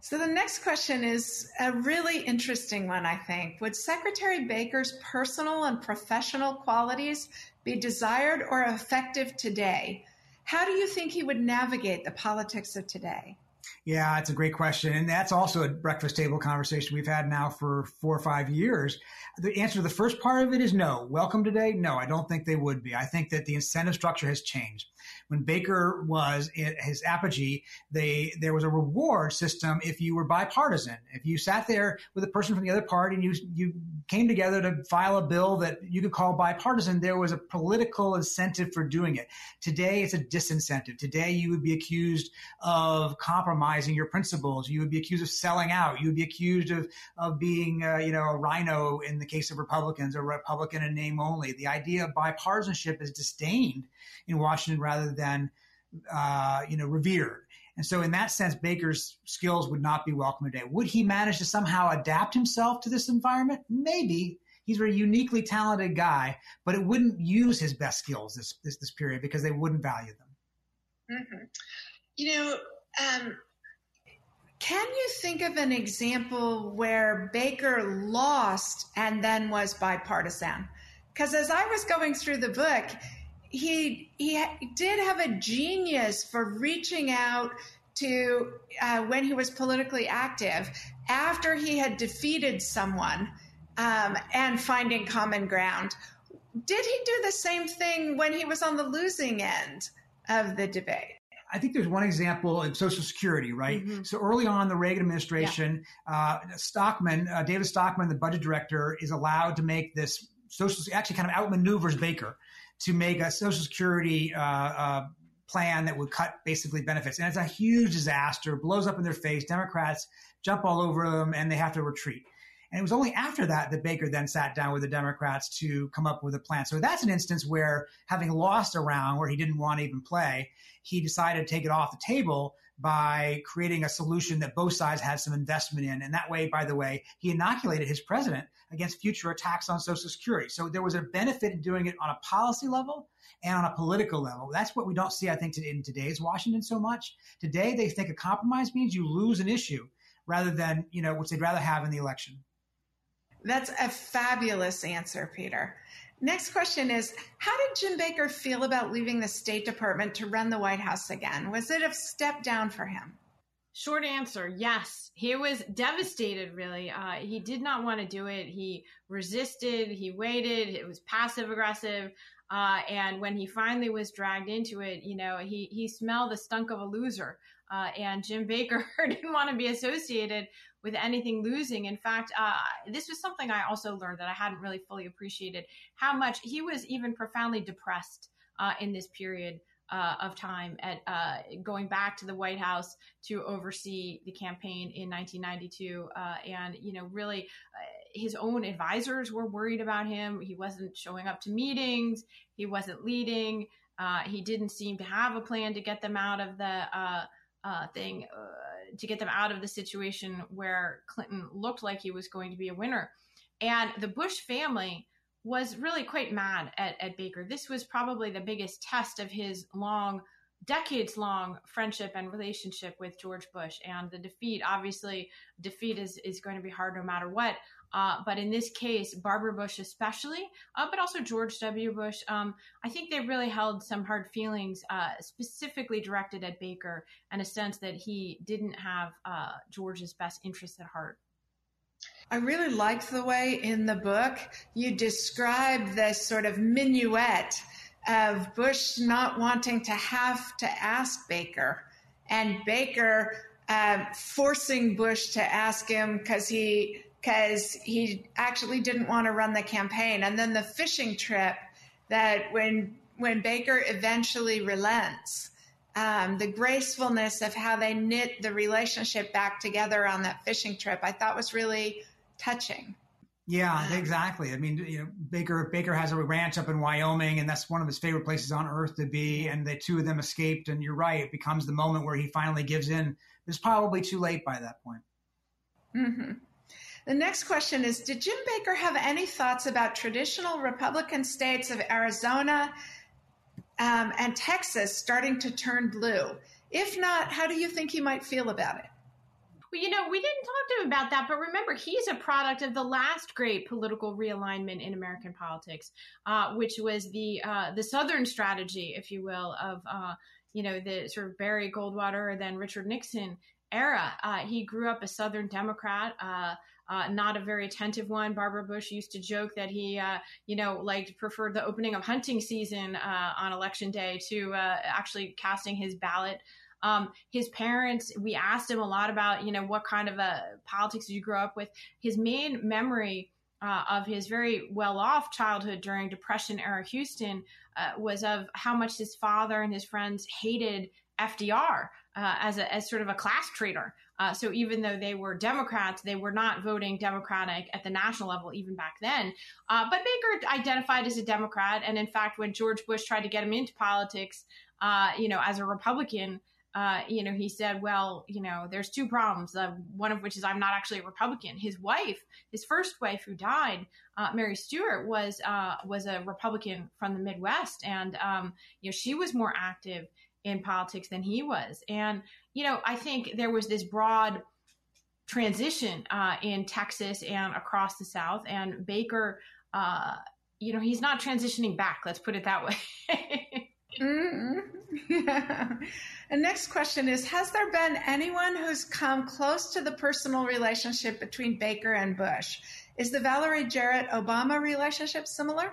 Speaker 2: so the next question is a really interesting one, I think. Would Secretary Baker's personal and professional qualities be desired or effective today? How do you think he would navigate the politics of today?
Speaker 4: Yeah, it's a great question. And that's also a breakfast table conversation we've had now for four or five years. The answer to the first part of it is no. Welcome today? No, I don't think they would be. I think that the incentive structure has changed when Baker was at his apogee, they there was a reward system if you were bipartisan. If you sat there with a person from the other party and you you came together to file a bill that you could call bipartisan, there was a political incentive for doing it. Today, it's a disincentive. Today, you would be accused of compromising your principles. You would be accused of selling out. You would be accused of of being uh, you know a rhino in the case of Republicans, a Republican in name only. The idea of bipartisanship is disdained in Washington rather than uh, you know revered. And so, in that sense, Baker's skills would not be welcome today. Would he manage to somehow adapt himself to this environment? Maybe. He's a uniquely talented guy, but it wouldn't use his best skills this this, this period because they wouldn't value them.
Speaker 2: Mm-hmm. You know, um, can you think of an example where Baker lost and then was bipartisan? Because as I was going through the book, he he did have a genius for reaching out to uh, when he was politically active after he had defeated someone um, and finding common ground. Did he do the same thing when he was on the losing end of the debate?
Speaker 4: I think there's one example in Social Security, right? Mm-hmm. So early on, the Reagan administration, yeah. uh, Stockman, uh, David Stockman, the budget director, is allowed to make this social actually kind of outmaneuvers Baker to make a Social Security uh, uh, plan that would cut basically benefits. And it's a huge disaster, blows up in their face. Democrats jump all over them and they have to retreat. And it was only after that that Baker then sat down with the Democrats to come up with a plan. So that's an instance where, having lost a round where he didn't want to even play, he decided to take it off the table by creating a solution that both sides had some investment in. And that way, by the way, he inoculated his president against future attacks on Social Security. So there was a benefit in doing it on a policy level and on a political level. That's what we don't see, I think, in today's Washington so much. Today, they think a compromise means you lose an issue rather than, you know, which they'd rather have in the election.
Speaker 2: That's a fabulous answer, Peter. Next question is How did Jim Baker feel about leaving the State Department to run the White House again? Was it a step down for him?
Speaker 3: Short answer yes. He was devastated, really. Uh, he did not want to do it. He resisted, he waited, it was passive aggressive. Uh, and when he finally was dragged into it, you know, he, he smelled the stunk of a loser. Uh, and Jim Baker *laughs* didn't want to be associated with anything losing. In fact, uh, this was something I also learned that I hadn't really fully appreciated how much he was even profoundly depressed uh, in this period uh, of time at uh, going back to the White House to oversee the campaign in 1992. Uh, and, you know, really uh, his own advisors were worried about him. He wasn't showing up to meetings, he wasn't leading, uh, he didn't seem to have a plan to get them out of the uh, thing, to get them out of the situation where Clinton looked like he was going to be a winner. And the Bush family was really quite mad at, at Baker. This was probably the biggest test of his long, decades long friendship and relationship with George Bush. And the defeat, obviously, defeat is, is going to be hard no matter what. Uh, but in this case, Barbara Bush especially, uh, but also George W. Bush, um, I think they really held some hard feelings, uh, specifically directed at Baker, and a sense that he didn't have uh, George's best interests at heart.
Speaker 2: I really liked the way in the book you describe this sort of minuet of Bush not wanting to have to ask Baker and Baker uh, forcing Bush to ask him because he because he actually didn't want to run the campaign, and then the fishing trip that when when Baker eventually relents. Um, the gracefulness of how they knit the relationship back together on that fishing trip, I thought was really touching.
Speaker 4: Yeah, exactly. I mean, you know, Baker Baker has a ranch up in Wyoming, and that's one of his favorite places on earth to be. And the two of them escaped, and you're right. It becomes the moment where he finally gives in. It's probably too late by that point.
Speaker 2: Mm-hmm. The next question is Did Jim Baker have any thoughts about traditional Republican states of Arizona um, and Texas starting to turn blue? If not, how do you think he might feel about it?
Speaker 3: Well, you know, we didn't talk to him about that, but remember, he's a product of the last great political realignment in American politics, uh, which was the uh, the Southern strategy, if you will, of uh, you know the sort of Barry Goldwater then Richard Nixon era. Uh, he grew up a Southern Democrat. Uh, uh, not a very attentive one. Barbara Bush used to joke that he, uh, you know, like preferred the opening of hunting season uh, on election day to uh, actually casting his ballot. Um, his parents, we asked him a lot about, you know, what kind of a politics did you grow up with? His main memory uh, of his very well off childhood during Depression era Houston uh, was of how much his father and his friends hated FDR uh, as, a, as sort of a class traitor. Uh, so even though they were Democrats, they were not voting Democratic at the national level even back then. Uh, but Baker identified as a Democrat, and in fact, when George Bush tried to get him into politics, uh, you know, as a Republican, uh, you know, he said, well, you know, there's two problems. Uh, one of which is I'm not actually a Republican. His wife, his first wife who died, uh, Mary Stuart, was uh, was a Republican from the Midwest, and um, you know, she was more active in politics than he was. And you know, I think there was this broad transition uh, in Texas and across the South, and Baker. Uh, you know, he's not transitioning back. Let's put it that way. *laughs*
Speaker 2: mm-hmm. *laughs* And next question is Has there been anyone who's come close to the personal relationship between Baker and Bush? Is the Valerie Jarrett Obama relationship similar?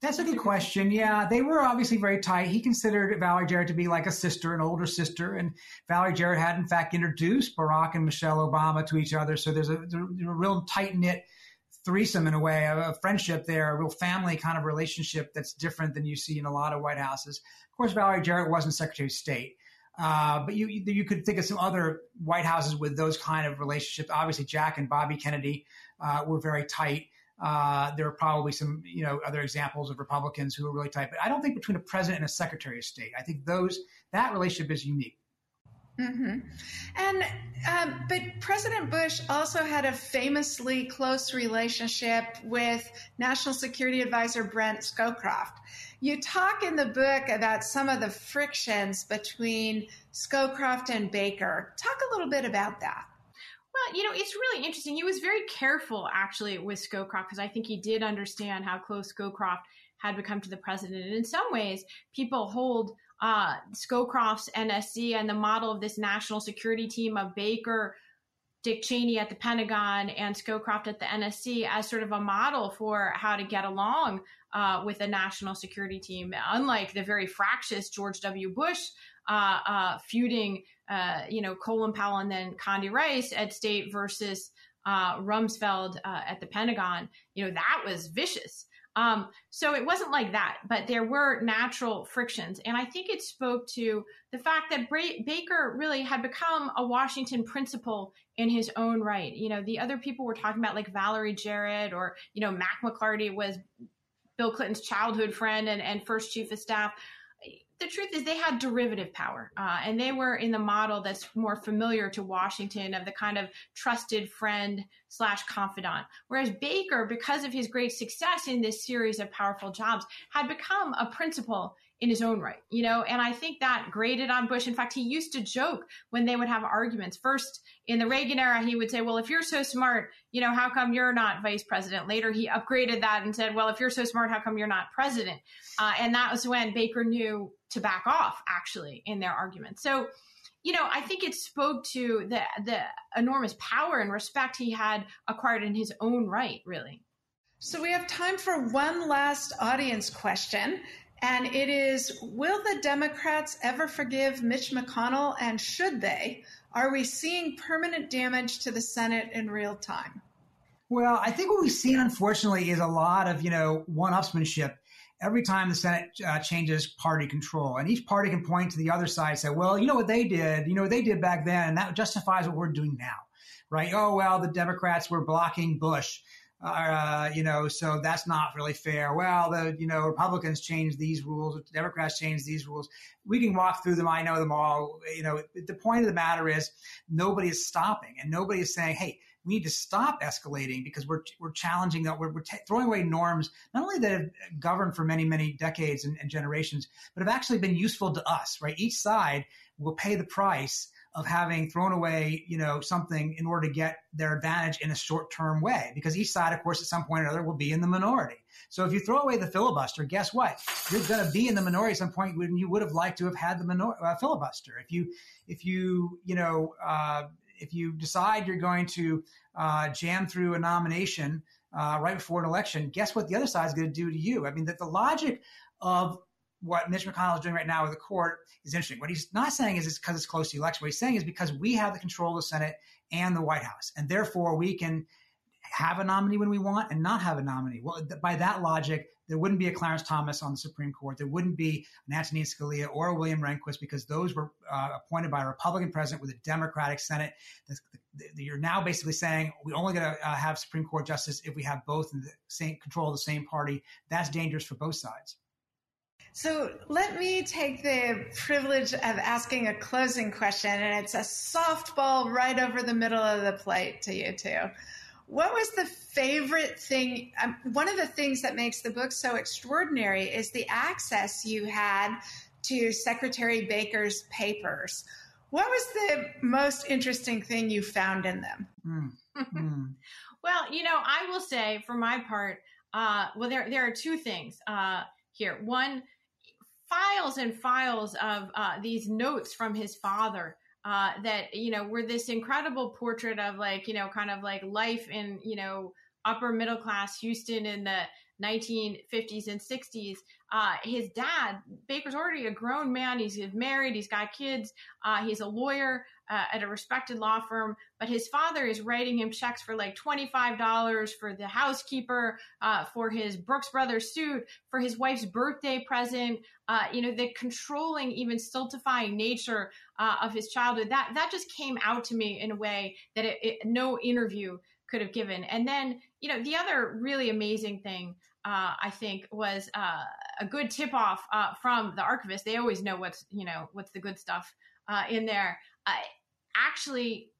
Speaker 4: That's a good question. Yeah, they were obviously very tight. He considered Valerie Jarrett to be like a sister, an older sister, and Valerie Jarrett had, in fact, introduced Barack and Michelle Obama to each other. So there's a, there's a real tight knit threesome in a way, a, friendship there, a real family kind of relationship that's different than you see in a lot of White Houses. Of course, Valerie Jarrett wasn't Secretary of State. Uh, but you you could think of some other White Houses with those kind of relationships. Obviously, Jack and Bobby Kennedy uh, were very tight. Uh, there are probably some you know other examples of Republicans who are really tight, but I don't think between a president and a Secretary of State. I think those that relationship is unique.
Speaker 2: Mm-hmm. And um, but President Bush also had a famously close relationship with National Security Advisor Brent Scowcroft. You talk in the book about some of the frictions between Scowcroft and Baker. Talk a little bit about that.
Speaker 3: Well, you know, it's really interesting. He was very careful actually with Scowcroft because I think he did understand how close Scowcroft had become to the president. And in some ways, people hold uh, Scowcroft's NSC and the model of this national security team of Baker Dick Cheney at the Pentagon and Scowcroft at the NSC as sort of a model for how to get along uh, with a national security team, unlike the very fractious George W. Bush uh, uh, feuding, uh, you know, Colin Powell and then Condi Rice at state versus uh, Rumsfeld at the Pentagon. You know, that was vicious. Um, so it wasn't like that, but there were natural frictions. And I think it spoke to the fact that Bra- Baker really had become a Washington principal in his own right. You know, the other people were talking about like Valerie Jarrett or, you know, Mac McLarty was Bill Clinton's childhood friend and, and first chief of staff the truth is they had derivative power uh, and they were in the model that's more familiar to washington of the kind of trusted friend slash confidant whereas baker because of his great success in this series of powerful jobs had become a principal in his own right, you know, and I think that grated on Bush. In fact, he used to joke when they would have arguments. First, in the Reagan era, he would say, Well, if you're so smart, you know, how come you're not vice president? Later, he upgraded that and said, Well, if you're so smart, how come you're not president? Uh, and that was when Baker knew to back off, actually, in their argument. So, you know, I think it spoke to the the enormous power and respect he had acquired in his own right, really.
Speaker 2: So we have time for one last audience question. And it is Will the Democrats ever forgive Mitch McConnell and should they? Are we seeing permanent damage to the Senate in real time?
Speaker 4: Well, I think what we've seen, unfortunately, is a lot of, you know, one upsmanship every time the Senate uh, changes party control. And each party can point to the other side and say, well, you know what they did, you know what they did back then, and that justifies what we're doing now, right? Oh, well, the Democrats were blocking Bush uh, you know, so that's not really fair. Well, the you know Republicans changed these rules, Democrats changed these rules. We can walk through them. I know them all. You know, the point of the matter is nobody is stopping, and nobody is saying, "Hey, we need to stop escalating because we're we're challenging that we're, we're t- throwing away norms not only that have governed for many many decades and, and generations, but have actually been useful to us. Right, each side will pay the price of having thrown away, you know, something in order to get their advantage in a short-term way. Because each side, of course, at some point or other will be in the minority. So if you throw away the filibuster, guess what? You're going to be in the minority at some point when you would have liked to have had the minor- uh, filibuster. If you, if you, you know, uh, if you decide you're going to uh, jam through a nomination uh, right before an election, guess what the other side is going to do to you? I mean, that the logic of what Mitch McConnell is doing right now with the court is interesting. What he's not saying is it's because it's close to the election. What he's saying is because we have the control of the Senate and the White House, and therefore we can have a nominee when we want and not have a nominee. Well, by that logic, there wouldn't be a Clarence Thomas on the Supreme Court. There wouldn't be an Antonin Scalia or a William Rehnquist because those were uh, appointed by a Republican president with a Democratic Senate. The, the, the, you're now basically saying we only going to uh, have Supreme Court justice if we have both in the same control of the same party. That's dangerous for both sides.
Speaker 2: So let me take the privilege of asking a closing question, and it's a softball right over the middle of the plate to you two. What was the favorite thing? Um, one of the things that makes the book so extraordinary is the access you had to Secretary Baker's papers. What was the most interesting thing you found in them? Mm.
Speaker 3: Mm. *laughs* well, you know, I will say for my part, uh, well, there there are two things uh, here. One, files and files of uh, these notes from his father uh, that you know were this incredible portrait of like you know kind of like life in you know upper middle class Houston in the 1950s and 60s. Uh, his dad, Baker's already a grown man. He's married. He's got kids. Uh, he's a lawyer uh, at a respected law firm. But his father is writing him checks for like $25 for the housekeeper, uh, for his Brooks Brothers suit, for his wife's birthday present. Uh, you know, the controlling, even stultifying nature uh, of his childhood. That that just came out to me in a way that it, it, no interview could have given. And then, you know, the other really amazing thing uh, I think was uh, a good tip off uh, from the archivist. They always know what's you know what's the good stuff uh, in there. actually,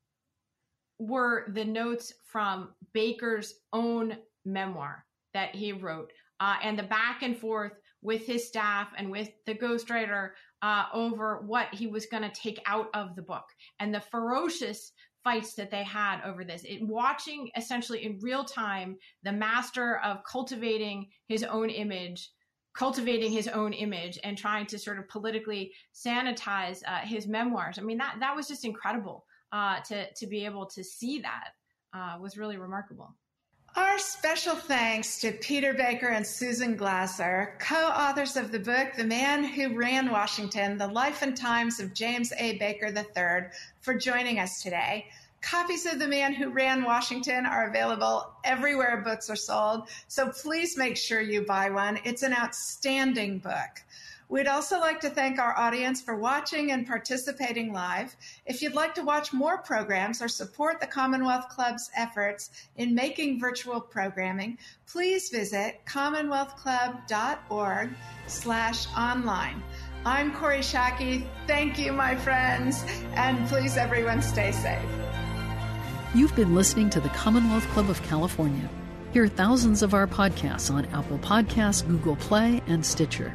Speaker 3: were the notes from Baker's own memoir that he wrote, uh, and the back and forth with his staff and with the ghostwriter uh, over what he was going to take out of the book, and the ferocious fights that they had over this. It, watching essentially in real time the master of cultivating his own image, cultivating his own image, and trying to sort of politically sanitize uh, his memoirs. I mean, that that was just incredible. uh, to to be able to see that uh, was really remarkable.
Speaker 2: Our special thanks to Peter Baker and Susan Glasser, co-authors of the book The Man Who Ran Washington: The Life and Times of James A. Baker III, for joining us today. Copies of The Man Who Ran Washington are available everywhere books are sold, so please make sure you buy one. It's an outstanding book. We'd also like to thank our audience for watching and participating live. If you'd like to watch more programs or support the Commonwealth Club's efforts in making virtual programming, please visit commonwealthclub.org slash online. I'm Kori Schake. Thank you, my friends, and please everyone stay safe.
Speaker 1: You've been listening to the Commonwealth Club of California. Hear thousands of our podcasts on Apple Podcasts, Google Play, and Stitcher.